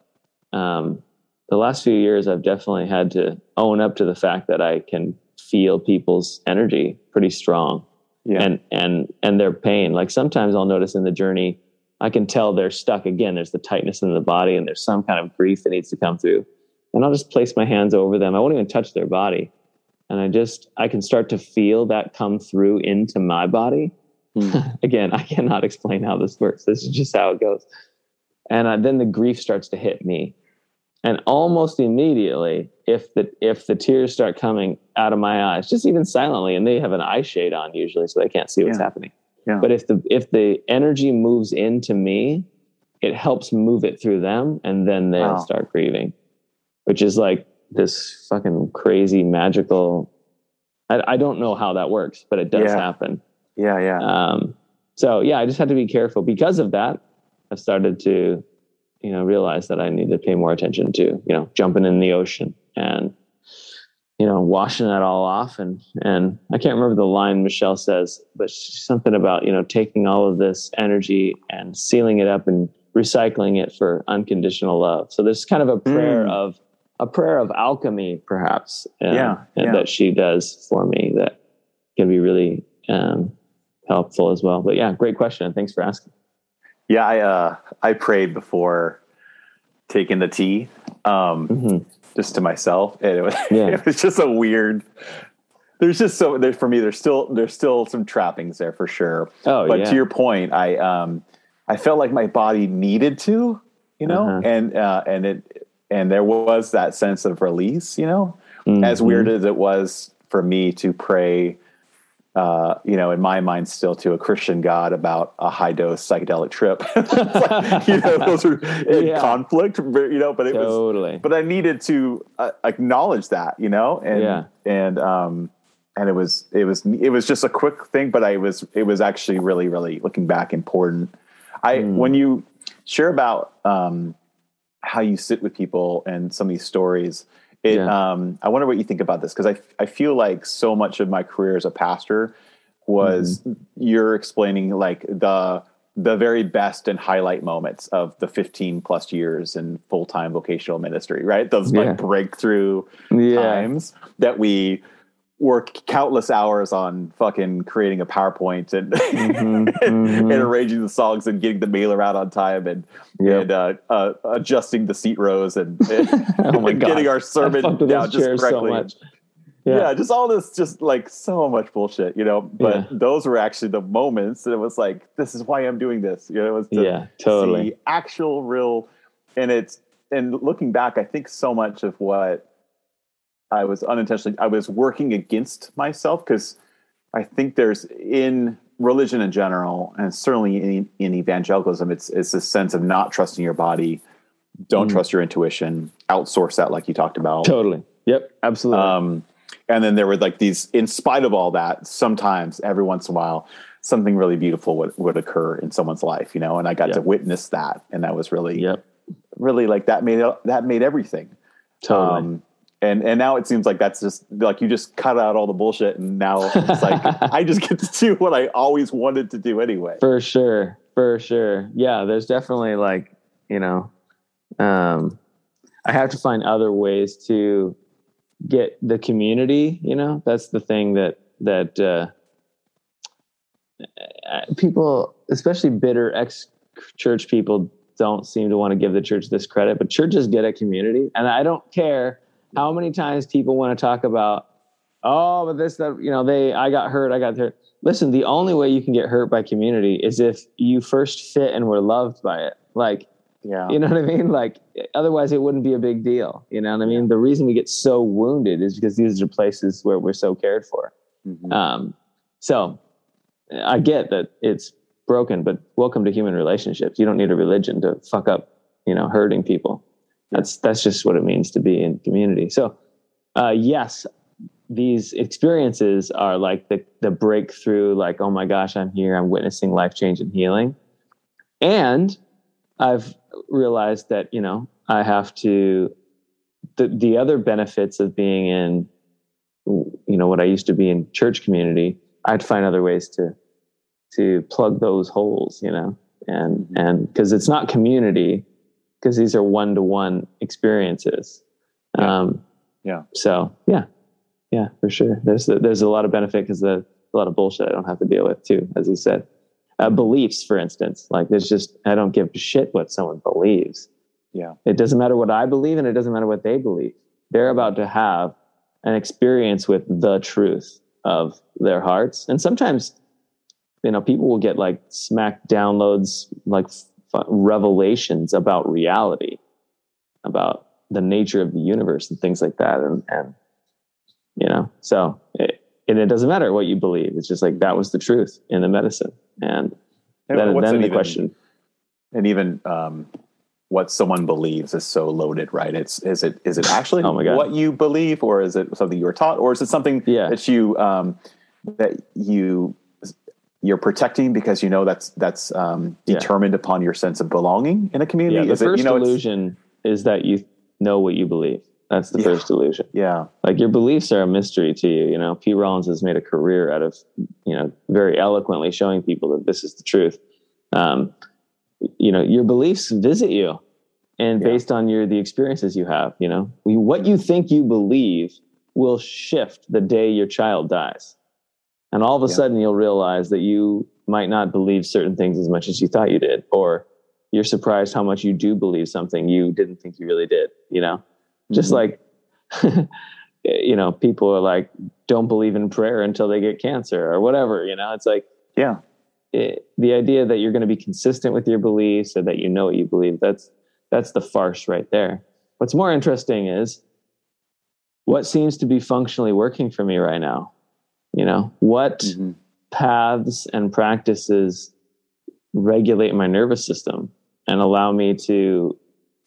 um, the last few years, I've definitely had to own up to the fact that I can feel people's energy pretty strong, yeah. and and and their pain. Like sometimes I'll notice in the journey, I can tell they're stuck again. There's the tightness in the body, and there's some kind of grief that needs to come through and I'll just place my hands over them. I won't even touch their body. And I just, I can start to feel that come through into my body. Mm. Again, I cannot explain how this works. This is just how it goes. And uh, then the grief starts to hit me. And almost immediately, if the if the tears start coming out of my eyes, just even silently, and they have an eye shade on usually, so they can't see what's yeah. happening. Yeah. But if the if the energy moves into me, it helps move it through them, and then they'll wow. start grieving which is like this fucking crazy magical. I, I don't know how that works, but it does yeah. happen. Yeah, yeah. Um, so yeah, I just had to be careful because of that. I've started to, you know, realize that I need to pay more attention to, you know, jumping in the ocean and, you know, washing that all off. And, and I can't remember the line Michelle says, but something about, you know, taking all of this energy and sealing it up and recycling it for unconditional love. So there's kind of a prayer mm. of, a prayer of alchemy, perhaps, um, yeah, yeah, that she does for me that can be really um, helpful as well. But yeah, great question. Thanks for asking. Yeah, I uh, I prayed before taking the tea, um, mm-hmm. just to myself, and it was yeah. it was just a weird. There's just so there for me. There's still there's still some trappings there for sure. Oh, but yeah. to your point, I um I felt like my body needed to, you know, uh-huh. and uh, and it and there was that sense of release, you know, mm-hmm. as weird as it was for me to pray uh, you know, in my mind, still to a Christian God about a high dose psychedelic trip. like, you know, those are in yeah. conflict, you know, but it was totally. was, but I needed to uh, acknowledge that, you know, and, yeah. and, um, and it was, it was, it was just a quick thing, but I was, it was actually really, really looking back important. I, mm. when you share about, um, how you sit with people and some of these stories, it, yeah. um, I wonder what you think about this because I, I feel like so much of my career as a pastor was mm-hmm. you're explaining like the the very best and highlight moments of the 15 plus years in full-time vocational ministry right those yeah. like breakthrough yeah. times that we work countless hours on fucking creating a PowerPoint and mm-hmm, mm-hmm. and arranging the songs and getting the mailer out on time and yep. and uh, uh, adjusting the seat rows and, and, oh and getting our sermon down just correctly. So yeah. yeah. just all this, just like so much bullshit, you know. But yeah. those were actually the moments that it was like, this is why I'm doing this. You know, it was to yeah, totally actual real, and it's and looking back, I think so much of what I was unintentionally I was working against myself because I think there's in religion in general, and certainly in, in evangelicalism, it's it's a sense of not trusting your body, don't mm. trust your intuition, outsource that, like you talked about. Totally. Yep. Absolutely. Um, and then there were like these, in spite of all that, sometimes every once in a while, something really beautiful would, would occur in someone's life, you know, and I got yep. to witness that, and that was really, yep. really like that made that made everything. Totally. Um, and and now it seems like that's just like you just cut out all the bullshit and now it's like i just get to do what i always wanted to do anyway. For sure. For sure. Yeah there's definitely like you know um i have to find other ways to get the community you know? That's the thing that that uh people especially bitter ex church people don't seem to want to give the church this credit but churches get a community and i don't care how many times people want to talk about, oh, but this, that, you know, they, I got hurt, I got hurt. Listen, the only way you can get hurt by community is if you first fit and were loved by it. Like, yeah. You know what I mean? Like, otherwise it wouldn't be a big deal. You know what I mean? Yeah. The reason we get so wounded is because these are places where we're so cared for. Mm-hmm. Um, so I get that it's broken, but welcome to human relationships. You don't need a religion to fuck up, you know, hurting people. That's that's just what it means to be in community. So, uh, yes, these experiences are like the the breakthrough. Like, oh my gosh, I'm here. I'm witnessing life change and healing, and I've realized that you know I have to. The the other benefits of being in, you know, what I used to be in church community, I'd find other ways to to plug those holes. You know, and and because it's not community because these are one to one experiences. Yeah. Um, yeah. So yeah, yeah, for sure. There's a, there's a lot of benefit because there's a lot of bullshit I don't have to deal with too, as you said. Uh, beliefs, for instance, like there's just I don't give a shit what someone believes. Yeah. It doesn't matter what I believe, and it doesn't matter what they believe. They're about to have an experience with the truth of their hearts, and sometimes, you know, people will get like smack downloads like revelations about reality, about the nature of the universe and things like that. And, and you know, so it, and it doesn't matter what you believe. It's just like that was the truth in the medicine. And, and then, then the even, question. And even um, what someone believes is so loaded, right? It's is it is it actually oh what you believe, or is it something you were taught, or is it something yeah. that you um, that you you're protecting because you know that's that's um, determined yeah. upon your sense of belonging in a community. Yeah, the is first it, you know, illusion is that you know what you believe. That's the yeah. first illusion. Yeah, like your beliefs are a mystery to you. You know, Pete Rollins has made a career out of you know very eloquently showing people that this is the truth. Um, you know, your beliefs visit you, and based on your the experiences you have, you know, what you think you believe will shift the day your child dies. And all of a yeah. sudden you'll realize that you might not believe certain things as much as you thought you did, or you're surprised how much you do believe something you didn't think you really did, you know? Mm-hmm. Just like, you know, people are like, don't believe in prayer until they get cancer or whatever, you know? It's like, yeah. It, the idea that you're going to be consistent with your beliefs or that you know what you believe, that's, that's the farce right there. What's more interesting is what seems to be functionally working for me right now you know what mm-hmm. paths and practices regulate my nervous system and allow me to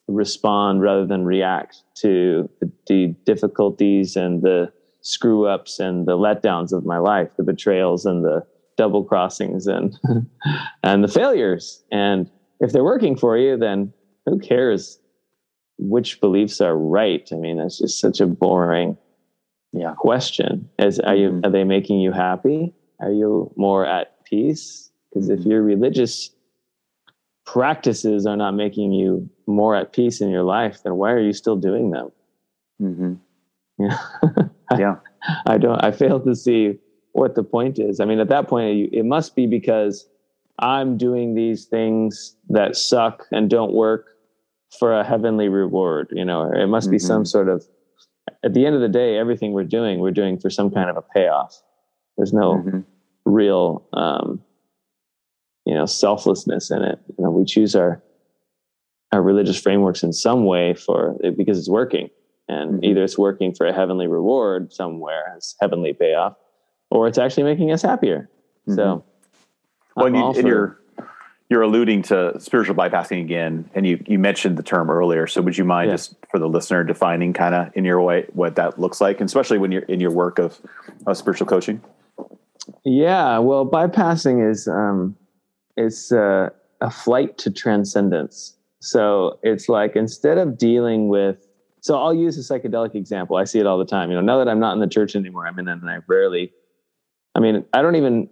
respond rather than react to the, the difficulties and the screw ups and the letdowns of my life the betrayals and the double crossings and and the failures and if they're working for you then who cares which beliefs are right. I mean, it's just such a boring yeah. question. Is are you mm-hmm. are they making you happy? Are you more at peace? Because mm-hmm. if your religious practices are not making you more at peace in your life, then why are you still doing them? Mm-hmm. Yeah. yeah. I don't. I fail to see what the point is. I mean, at that point, it must be because I'm doing these things that suck and don't work for a heavenly reward you know it must be mm-hmm. some sort of at the end of the day everything we're doing we're doing for some kind of a payoff. There's no mm-hmm. real um, you know selflessness in it. You know we choose our our religious frameworks in some way for because it's working. And mm-hmm. either it's working for a heavenly reward somewhere as heavenly payoff or it's actually making us happier. So well, and, you, and you're you're alluding to spiritual bypassing again, and you, you mentioned the term earlier. So would you mind yeah. just for the listener defining kind of in your way what that looks like, and especially when you're in your work of, of spiritual coaching? Yeah, well, bypassing is um, it's uh, a flight to transcendence. So it's like instead of dealing with, so I'll use a psychedelic example. I see it all the time. You know, now that I'm not in the church anymore, I'm in it, and I rarely. I mean, I don't even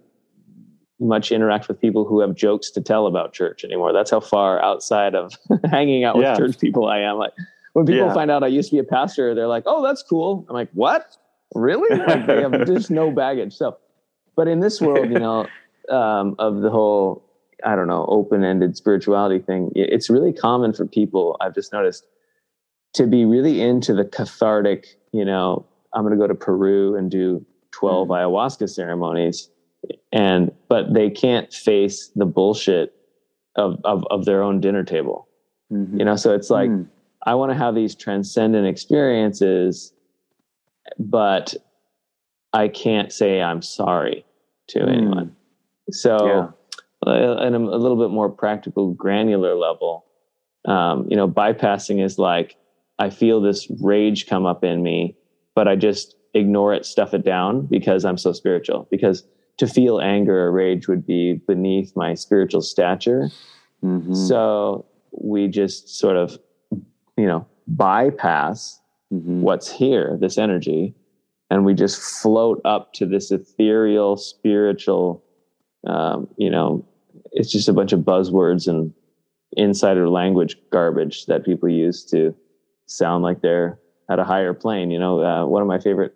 much interact with people who have jokes to tell about church anymore. That's how far outside of hanging out with yeah. church people I am. Like when people yeah. find out I used to be a pastor, they're like, "Oh, that's cool." I'm like, "What? Really?" Like they have just no baggage. So, but in this world, you know, um, of the whole I don't know open-ended spirituality thing, it's really common for people. I've just noticed to be really into the cathartic. You know, I'm going to go to Peru and do 12 mm. ayahuasca ceremonies and but they can't face the bullshit of of, of their own dinner table mm-hmm. you know so it's like mm. i want to have these transcendent experiences but i can't say i'm sorry to mm. anyone so yeah. a, a little bit more practical granular level um, you know bypassing is like i feel this rage come up in me but i just ignore it stuff it down because i'm so spiritual because to feel anger or rage would be beneath my spiritual stature. Mm-hmm. So we just sort of, you know, bypass mm-hmm. what's here, this energy, and we just float up to this ethereal, spiritual, um, you know, it's just a bunch of buzzwords and insider language garbage that people use to sound like they're at a higher plane. You know, uh, one of my favorite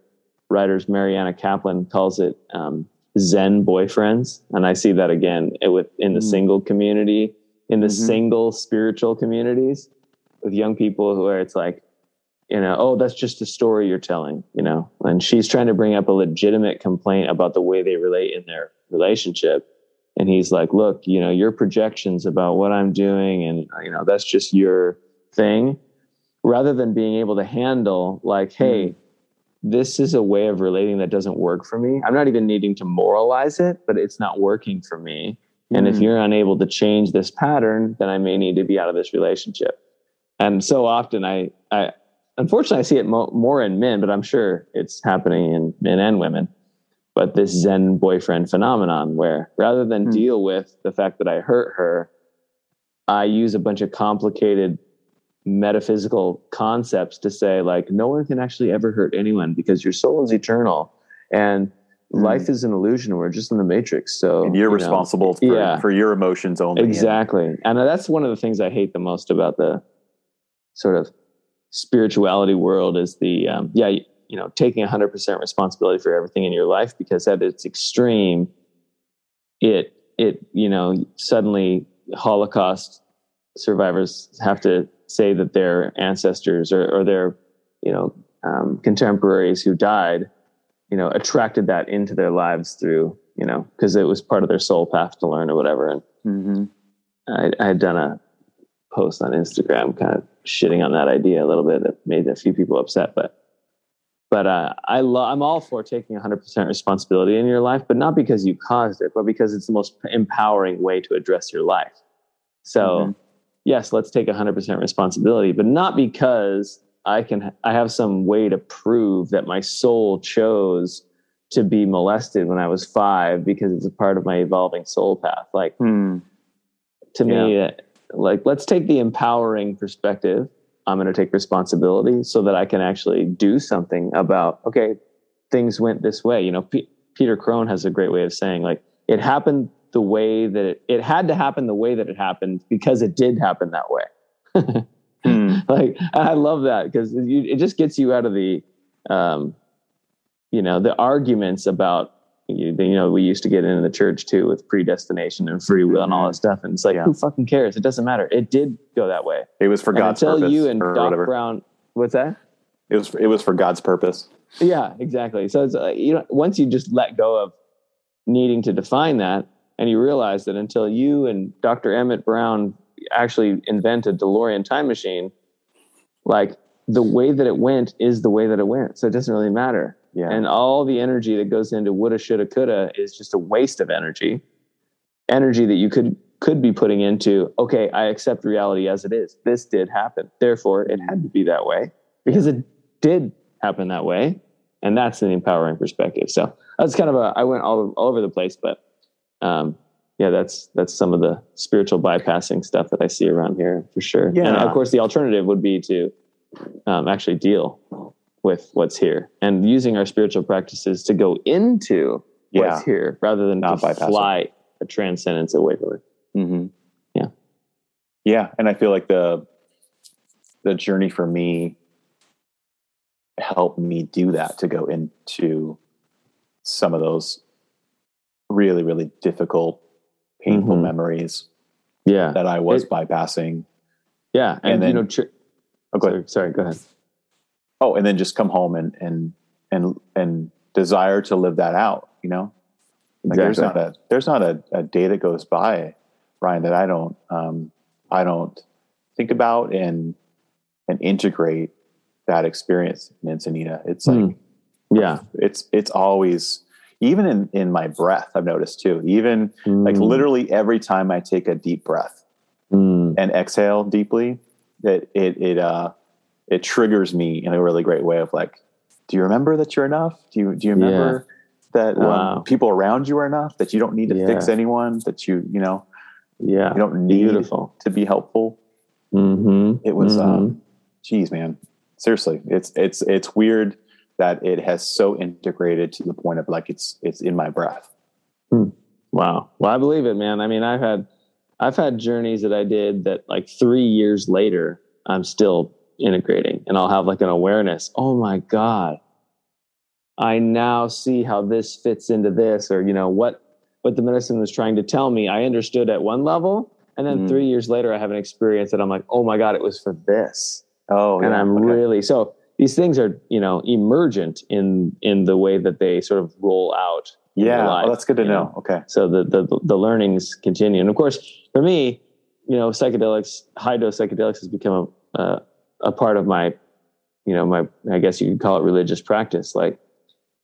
writers, Mariana Caplan, calls it um, Zen boyfriends, and I see that again with in the mm. single community, in the mm-hmm. single spiritual communities with young people who are it's like, you know, oh, that's just a story you're telling, you know, and she's trying to bring up a legitimate complaint about the way they relate in their relationship. And he's like, look, you know, your projections about what I'm doing, and you know, that's just your thing, rather than being able to handle like, hey. Mm this is a way of relating that doesn't work for me. I'm not even needing to moralize it, but it's not working for me. And if mm. you're unable to change this pattern, then I may need to be out of this relationship. And so often I, I unfortunately I see it mo- more in men, but I'm sure it's happening in men and women. but this Zen boyfriend phenomenon where rather than mm. deal with the fact that I hurt her, I use a bunch of complicated metaphysical concepts to say like no one can actually ever hurt anyone because your soul is eternal and mm. life is an illusion. We're just in the matrix. So and you're you responsible for, yeah. for your emotions only. Exactly. And, and that's one of the things i hate the most about the sort of spirituality world is the um, yeah you know taking 100% responsibility for everything in your life because at its extreme it it you know suddenly holocaust survivors have to say that their ancestors or, or their you know um, contemporaries who died you know attracted that into their lives through you know because it was part of their soul path to learn or whatever and mm-hmm. I, I had done a post on instagram kind of shitting on that idea a little bit that made a few people upset but but uh, I love. I'm all for taking 100% responsibility in your life, but not because you caused it, but because it's the most empowering way to address your life. So, mm-hmm. Yes, let's take 100% responsibility, but not because I can. I have some way to prove that my soul chose to be molested when I was five because it's a part of my evolving soul path. Like mm. to yeah. me, like let's take the empowering perspective I'm going to take responsibility so that I can actually do something about, okay, things went this way. You know, P- Peter Crone has a great way of saying, like, it happened the way that it, it had to happen the way that it happened because it did happen that way. hmm. Like, I love that because it just gets you out of the, um, you know, the arguments about you, you, know, we used to get into the church too with predestination and free will and all this stuff. And it's like, yeah. who fucking cares? It doesn't matter. It did go that way. It was for and God's until purpose. you and Doc whatever. Brown, what's that? It was, it was for God's purpose. Yeah, exactly. So it's, uh, you know, once you just let go of needing to define that and you realize that until you and Dr. Emmett Brown actually invented DeLorean time machine, like the way that it went is the way that it went. So it doesn't really matter. Yeah. And all the energy that goes into woulda, shoulda, coulda is just a waste of energy. Energy that you could could be putting into, okay, I accept reality as it is. This did happen. Therefore, it had to be that way because it did happen that way. And that's an empowering perspective. So that's kind of a I went all, all over the place, but um, yeah, that's that's some of the spiritual bypassing stuff that I see around here for sure. Yeah. And of course, the alternative would be to um, actually deal with what's here and using our spiritual practices to go into yeah. what's here rather than Not to fly a transcendence away from it. Mm-hmm. Yeah. Yeah. And I feel like the, the journey for me helped me do that to go into some of those really, really difficult, painful mm-hmm. memories. Yeah. That I was it, bypassing. Yeah. And, and then, you know, tr- oh, go sorry, sorry, go ahead oh, and then just come home and and and and desire to live that out. You know, like exactly. there's not a there's not a, a, day that goes by, Ryan, that I don't um, I don't think about and and integrate that experience in Encinitas. It's like, mm. yeah, it's it's always even in in my breath. I've noticed too. Even mm. like literally every time I take a deep breath mm. and exhale deeply, it it it uh it triggers me in a really great way of like, do you remember that you're enough? Do you do you remember yeah. that um, wow. people around you are enough? That you don't need to yeah. fix anyone? That you you know, yeah, you don't need Beautiful. to be helpful. Mm-hmm. It was, mm-hmm. um, geez, man, seriously, it's it's it's weird that it has so integrated to the point of like it's it's in my breath. Hmm. Wow. Well, I believe it, man. I mean, I've had I've had journeys that I did that like three years later, I'm still integrating and I'll have like an awareness. Oh my God. I now see how this fits into this, or you know, what what the medicine was trying to tell me. I understood at one level. And then mm. three years later I have an experience that I'm like, oh my God, it was for this. Oh, and yeah, I'm okay. really so these things are, you know, emergent in in the way that they sort of roll out. Yeah, life, well, that's good to know. know. Okay. So the, the the learnings continue. And of course, for me, you know, psychedelics, high dose psychedelics has become a, uh, a part of my, you know, my, I guess you could call it religious practice. Like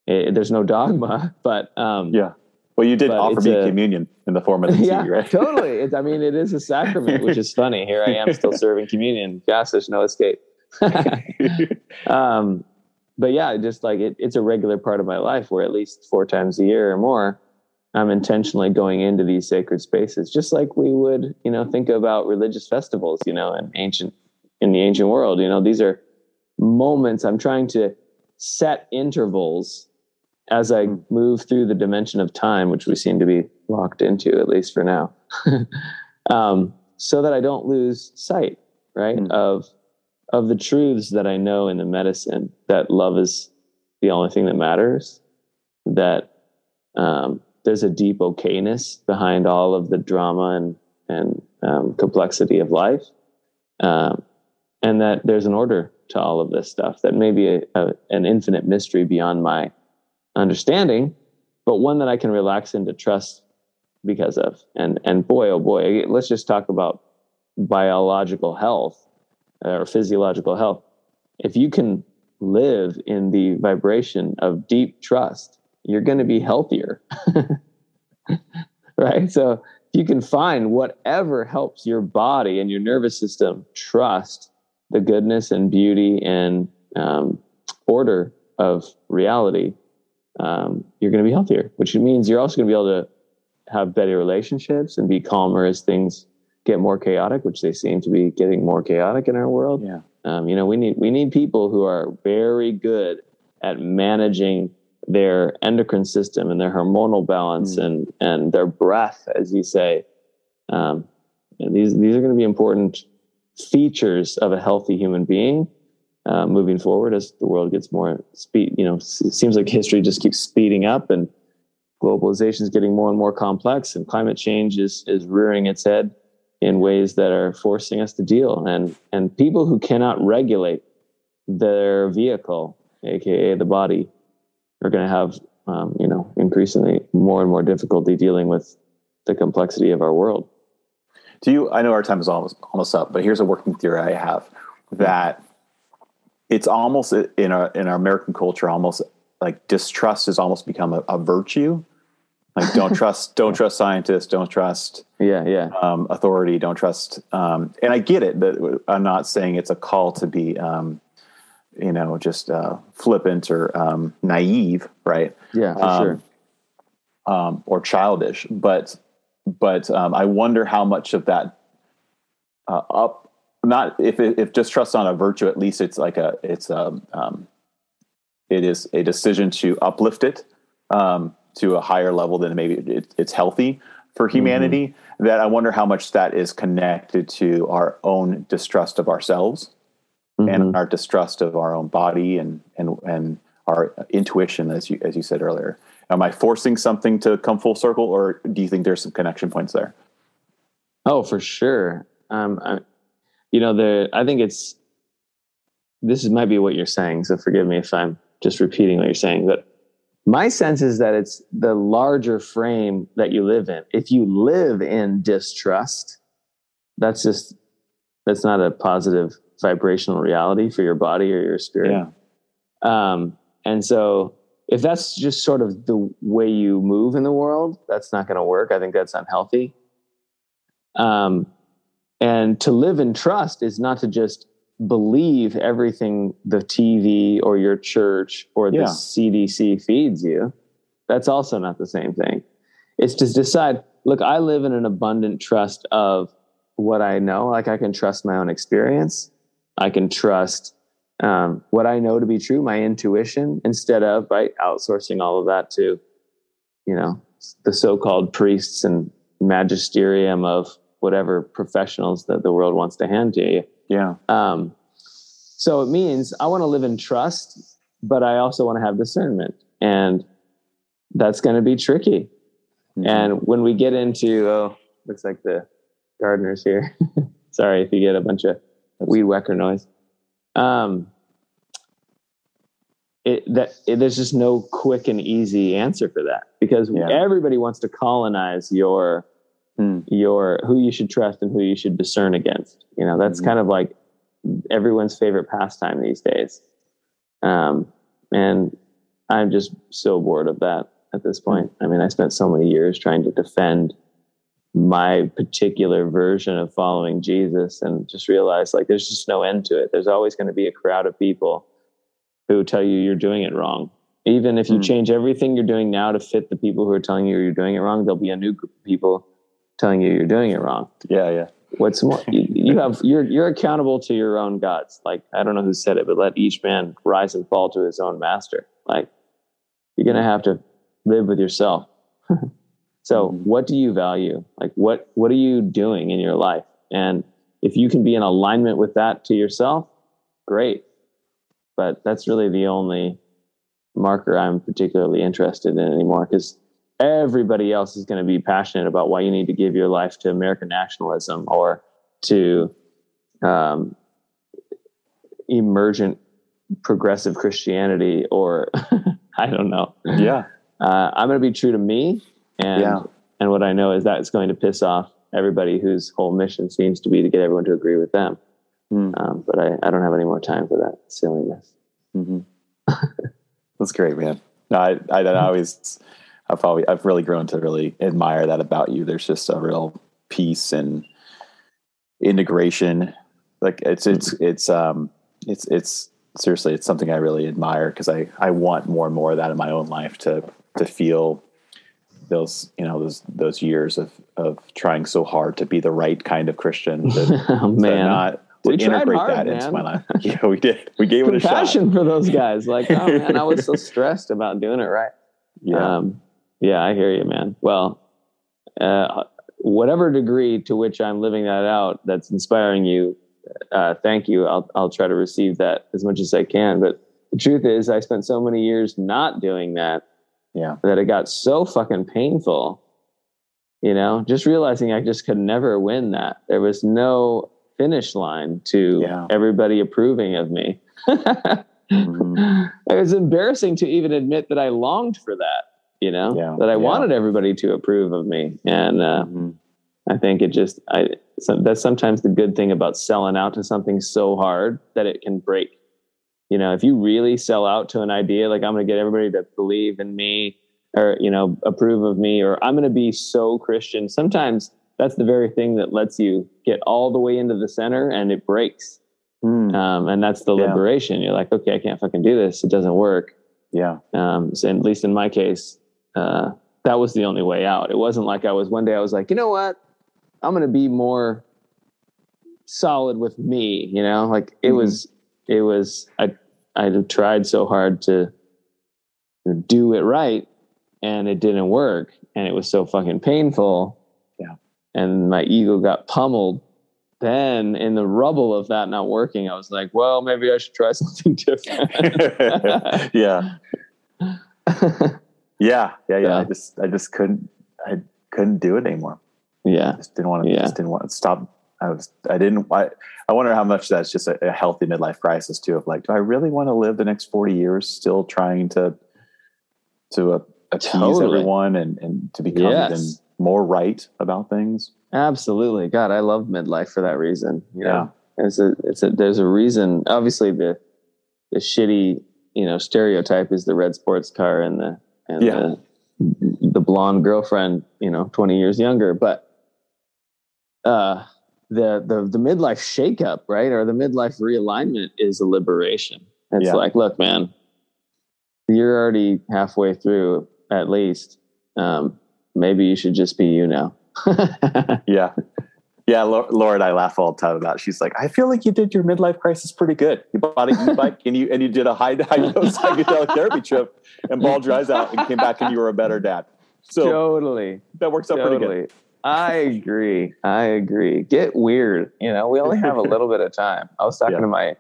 it, there's no dogma, but, um, yeah. Well, you did offer me a, communion in the form of the yeah, tea, right? totally. It's, I mean, it is a sacrament, which is funny. Here I am still serving communion. Gosh, there's no escape. Um, but yeah, just like it, it's a regular part of my life where at least four times a year or more, I'm intentionally going into these sacred spaces, just like we would, you know, think about religious festivals, you know, in ancient in the ancient world. You know, these are moments I'm trying to set intervals as I move through the dimension of time, which we seem to be locked into, at least for now, um, so that I don't lose sight, right, mm. of of the truths that I know in the medicine that love is the only thing that matters, that um, there's a deep okayness behind all of the drama and and um, complexity of life, um, and that there's an order to all of this stuff that may be a, a, an infinite mystery beyond my understanding, but one that I can relax into trust because of. And and boy, oh boy, let's just talk about biological health or physiological health. If you can live in the vibration of deep trust, you're going to be healthier. right? So if you can find whatever helps your body and your nervous system trust the goodness and beauty and um, order of reality, um, you're going to be healthier, which means you're also going to be able to have better relationships and be calmer as things get more chaotic, which they seem to be getting more chaotic in our world. Yeah. Um, you know, we need we need people who are very good at managing their endocrine system and their hormonal balance mm. and and their breath, as you say. Um, these these are going to be important features of a healthy human being uh, moving forward as the world gets more speed. You know, it seems like history just keeps speeding up, and globalization is getting more and more complex, and climate change is is rearing its head in ways that are forcing us to deal. And and people who cannot regulate their vehicle, aka the body, are going to have um, you know increasingly more and more difficulty dealing with the complexity of our world. Do you? I know our time is almost almost up, but here's a working theory I have that it's almost in our in our American culture, almost like distrust has almost become a, a virtue. Like don't trust, don't trust scientists, don't trust, yeah, yeah, um, authority, don't trust. Um, and I get it that I'm not saying it's a call to be, um, you know, just uh, flippant or um, naive, right? Yeah, for um, sure. Um, or childish, but but I wonder how much of that uh, up not if if just trust on a virtue at least it's like a it's a um, it is a decision to uplift it um, to a higher level than maybe it, it's healthy for mm-hmm. humanity mm-hmm. that i wonder how much that is connected to our own distrust of ourselves mm-hmm. and our distrust of our own body and and and our intuition as you as you said earlier am i forcing something to come full circle or do you think there's some connection points there oh for sure um, I, you know, the I think it's this is, might be what you're saying. So forgive me if I'm just repeating what you're saying, but my sense is that it's the larger frame that you live in. If you live in distrust, that's just that's not a positive vibrational reality for your body or your spirit. Yeah. Um, and so if that's just sort of the way you move in the world, that's not going to work. I think that's unhealthy. Um, and to live in trust is not to just believe everything the TV or your church or the yeah. CDC feeds you. That's also not the same thing. It's to decide, look, I live in an abundant trust of what I know. Like I can trust my own experience. I can trust um, what I know to be true, my intuition, instead of right outsourcing all of that to, you know, the so-called priests and magisterium of whatever professionals that the world wants to hand to you. Yeah. Um, so it means I want to live in trust, but I also want to have discernment. And that's going to be tricky. Mm-hmm. And when we get into, oh, looks like the gardeners here. Sorry if you get a bunch of weed whacker noise. Um, it, that it, there's just no quick and easy answer for that because yeah. everybody wants to colonize your mm. your who you should trust and who you should discern against. You know, that's mm-hmm. kind of like everyone's favorite pastime these days. Um, and I'm just so bored of that at this point. I mean, I spent so many years trying to defend my particular version of following Jesus and just realized like there's just no end to it. There's always going to be a crowd of people who tell you you're doing it wrong. Even if you mm. change everything you're doing now to fit the people who are telling you you're doing it wrong, there'll be a new group of people telling you you're doing it wrong. Yeah, yeah. What's more, you, you have you're you're accountable to your own gods. Like I don't know who said it, but let each man rise and fall to his own master. Like you're gonna have to live with yourself. so, mm-hmm. what do you value? Like what what are you doing in your life? And if you can be in alignment with that to yourself, great. But that's really the only marker I'm particularly interested in anymore because everybody else is going to be passionate about why you need to give your life to American nationalism or to um, emergent progressive Christianity or I don't know. Yeah. Uh, I'm going to be true to me. And, yeah. and what I know is that it's going to piss off everybody whose whole mission seems to be to get everyone to agree with them. Mm. Um, but I, I don't have any more time for that silliness. Mm-hmm. That's great, man. No, I, I, I always, I've always, I've really grown to really admire that about you. There's just a real peace and integration. Like it's, it's, mm-hmm. it's, um, it's, it's seriously, it's something I really admire because I, I want more and more of that in my own life to, to feel those you know those those years of of trying so hard to be the right kind of Christian. To, oh, man. not to integrate hard, that man. into my life. Yeah, we did. We gave it a shot. Passion for those guys. Like, oh man, I was so stressed about doing it right. Yeah, um, yeah, I hear you, man. Well, uh, whatever degree to which I'm living that out, that's inspiring you. Uh, thank you. I'll I'll try to receive that as much as I can. But the truth is, I spent so many years not doing that yeah. That it got so fucking painful. You know, just realizing I just could never win that. There was no finish line to yeah. everybody approving of me. mm-hmm. It was embarrassing to even admit that I longed for that, you know, yeah. that I yeah. wanted everybody to approve of me. And uh, mm-hmm. I think it just, I, so that's sometimes the good thing about selling out to something so hard that it can break you know if you really sell out to an idea like i'm going to get everybody to believe in me or you know approve of me or i'm going to be so christian sometimes that's the very thing that lets you get all the way into the center and it breaks mm. um, and that's the yeah. liberation you're like okay i can't fucking do this it doesn't work yeah um, so at least in my case uh, that was the only way out it wasn't like i was one day i was like you know what i'm going to be more solid with me you know like it mm was it was I I tried so hard to do it right and it didn't work and it was so fucking painful. Yeah. And my ego got pummeled. Then in the rubble of that not working, I was like, well, maybe I should try something different. yeah. yeah. Yeah. Yeah. I just I just couldn't I couldn't do it anymore. Yeah. I just didn't want to yeah. just didn't want to stop I was, I didn't, I, I wonder how much that's just a, a, healthy midlife crisis too, of like, do I really want to live the next 40 years still trying to, to uh, appease totally. everyone and, and to become yes. even more right about things? Absolutely. God, I love midlife for that reason. You yeah. Know? It's a, it's a, there's a reason, obviously the, the shitty, you know, stereotype is the red sports car and the, and yeah. the, the blonde girlfriend, you know, 20 years younger, but, uh, the the the midlife shakeup, right, or the midlife realignment is a liberation. It's yeah. like, look, man, you're already halfway through at least. Um, maybe you should just be you now. yeah. Yeah, Laura and I laugh all the time about. It. She's like, I feel like you did your midlife crisis pretty good. You bought a e-bike and you and you did a high high dose psychedelic therapy trip and balled your eyes out and came back and you were a better dad. So totally, that works out totally. pretty good. I agree. I agree. Get weird. You know, we only have a little bit of time. I was talking yeah. to my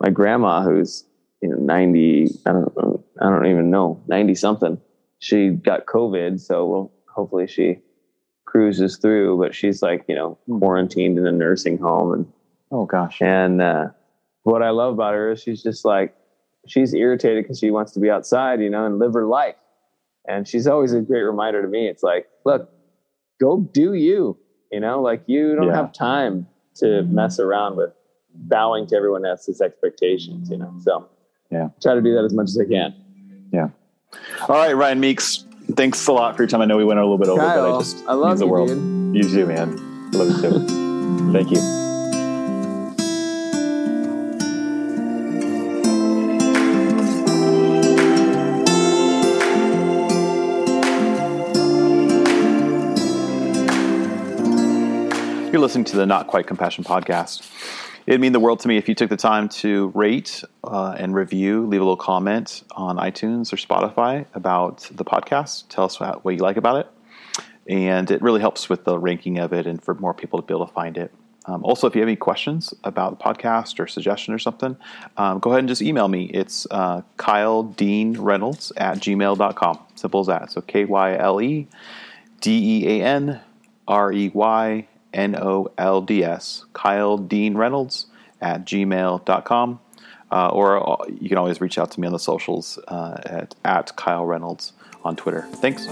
my grandma who's you know 90 I don't know, I don't even know, 90 something. She got COVID, so we'll hopefully she cruises through, but she's like, you know, hmm. quarantined in a nursing home and oh gosh. And uh, what I love about her is she's just like she's irritated because she wants to be outside, you know, and live her life. And she's always a great reminder to me. It's like, look, go do you. You know, like you don't yeah. have time to mess around with bowing to everyone else's expectations. You know, so yeah, try to do that as much as I can. Yeah. All right, Ryan Meeks. Thanks a lot for your time. I know we went a little bit over, Kyle, but I just I love the you, world. Dude. You too, man. I love you too. Thank you. You're listening to the Not Quite Compassion podcast. It'd mean the world to me if you took the time to rate uh, and review, leave a little comment on iTunes or Spotify about the podcast. Tell us what you like about it. And it really helps with the ranking of it and for more people to be able to find it. Um, also, if you have any questions about the podcast or suggestion or something, um, go ahead and just email me. It's uh, Kyle Dean Reynolds at gmail.com. Simple as that. So K Y L E D E A N R E Y N O L D S. Kyle Dean Reynolds at gmail.com. Uh, or uh, you can always reach out to me on the socials uh, at, at Kyle Reynolds on Twitter. Thanks.